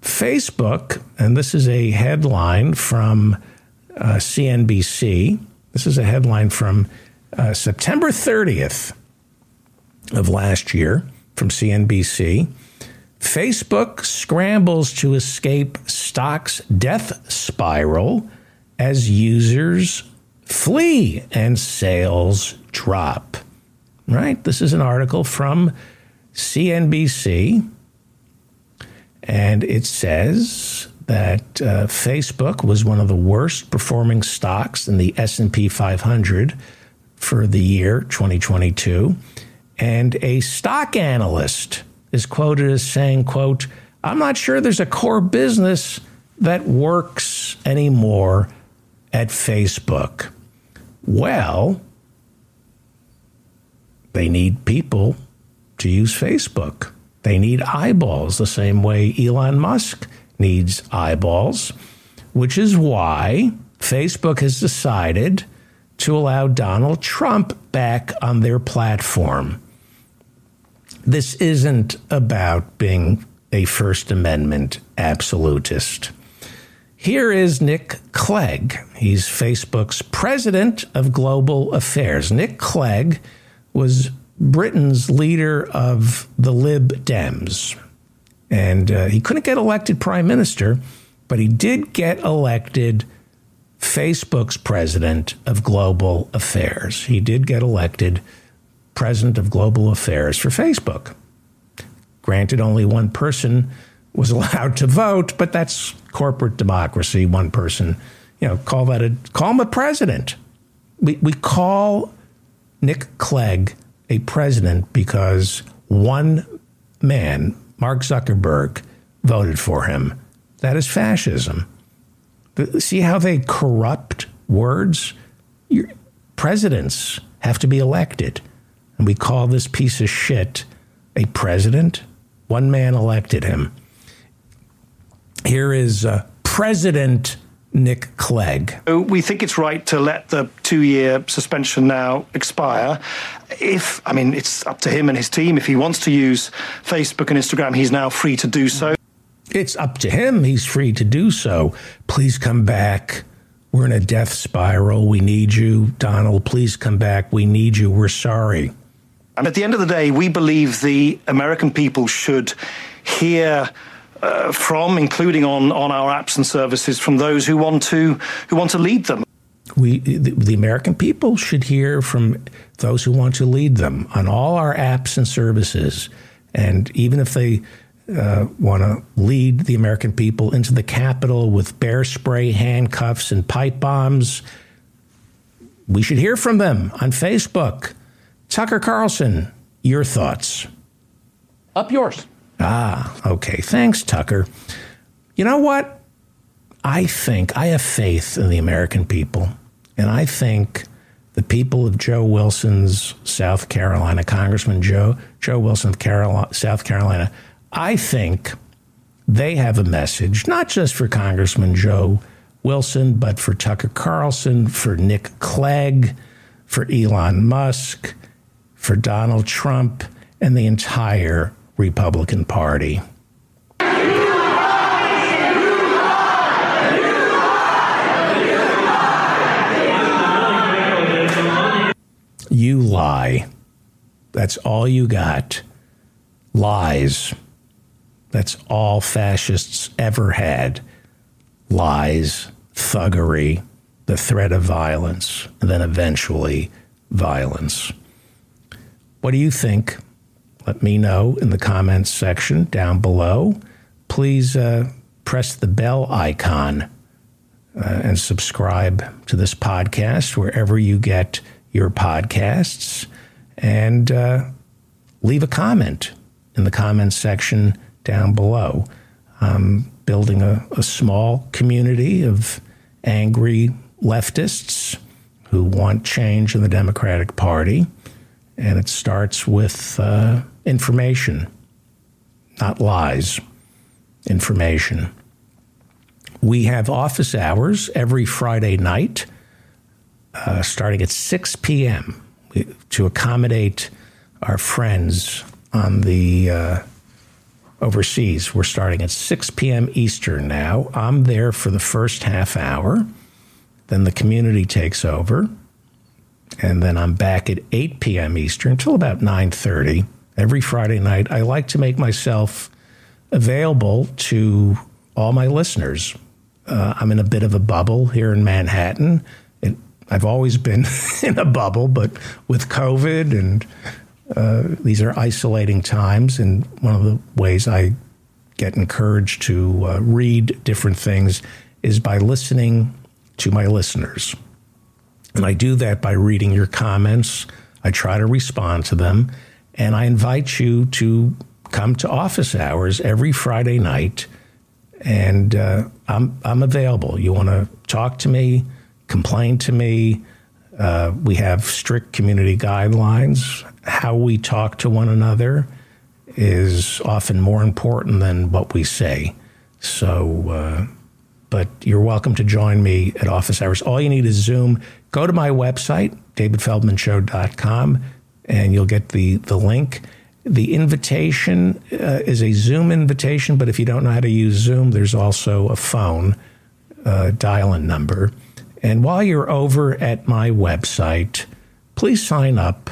Facebook, and this is a headline from uh, CNBC. This is a headline from uh, September 30th of last year from CNBC. Facebook scrambles to escape stock's death spiral as users flee and sales drop. right? This is an article from CNBC, and it says that uh, Facebook was one of the worst performing stocks in the S&P 500 for the year 2022, and a stock analyst is quoted as saying, quote, I'm not sure there's a core business that works anymore at Facebook. Well, they need people to use Facebook. They need eyeballs the same way Elon Musk needs eyeballs, which is why Facebook has decided to allow Donald Trump back on their platform. This isn't about being a First Amendment absolutist. Here is Nick Clegg. He's Facebook's president of global affairs. Nick Clegg was Britain's leader of the Lib Dems. And uh, he couldn't get elected prime minister, but he did get elected Facebook's president of global affairs. He did get elected president of global affairs for Facebook. Granted, only one person was allowed to vote, but that's corporate democracy. One person, you know, call that a call him a president. We we call Nick Clegg a president because one man, Mark Zuckerberg, voted for him. That is fascism. See how they corrupt words? Your presidents have to be elected. And we call this piece of shit a president. One man elected him. Here is uh, President Nick Clegg. Uh, we think it's right to let the two year suspension now expire. If, I mean, it's up to him and his team. If he wants to use Facebook and Instagram, he's now free to do so. It's up to him. He's free to do so. Please come back. We're in a death spiral. We need you. Donald, please come back. We need you. We're sorry. And at the end of the day, we believe the American people should hear uh, from, including on, on our apps and services, from those who want to who want to lead them. We, the, the American people, should hear from those who want to lead them on all our apps and services, and even if they uh, want to lead the American people into the Capitol with bear spray, handcuffs, and pipe bombs, we should hear from them on Facebook. Tucker Carlson, your thoughts? Up yours. Ah, okay. Thanks, Tucker. You know what? I think I have faith in the American people, and I think the people of Joe Wilson's South Carolina, Congressman Joe Joe Wilson of Carolina, South Carolina, I think they have a message, not just for Congressman Joe Wilson, but for Tucker Carlson, for Nick Clegg, for Elon Musk, for Donald Trump, and the entire Republican Party. You lie. That's all you got. Lies. That's all fascists ever had. Lies, thuggery, the threat of violence, and then eventually violence. What do you think? Let me know in the comments section down below. Please uh, press the bell icon uh, and subscribe to this podcast wherever you get your podcasts. And uh, leave a comment in the comments section down below. I'm building a, a small community of angry leftists who want change in the Democratic Party. And it starts with uh, information, not lies, information. We have office hours every Friday night, uh, starting at 6 p.m., to accommodate our friends on the uh, overseas. We're starting at 6 p.m. Eastern now. I'm there for the first half hour. Then the community takes over. And then I'm back at 8 p.m. Eastern until about 9:30 every Friday night. I like to make myself available to all my listeners. Uh, I'm in a bit of a bubble here in Manhattan. It, I've always been in a bubble, but with COVID and Uh, these are isolating times, and one of the ways I get encouraged to uh, read different things is by listening to my listeners. And I do that by reading your comments. I try to respond to them. And I invite you to come to office hours every Friday night. And uh, I'm, I'm available. You want to talk to me, complain to me. Uh, we have strict community guidelines. How we talk to one another is often more important than what we say. So, uh, but you're welcome to join me at office hours. All you need is Zoom. Go to my website, davidfeldmanshow.com, and you'll get the, the link. The invitation uh, is a Zoom invitation, but if you don't know how to use Zoom, there's also a phone uh, dial in number. And while you're over at my website, please sign up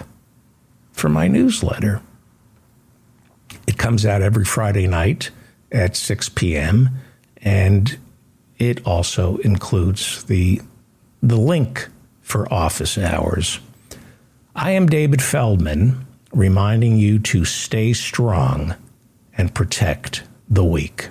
for my newsletter. It comes out every Friday night at 6 p.m. and it also includes the the link for office hours. I am David Feldman, reminding you to stay strong and protect the weak.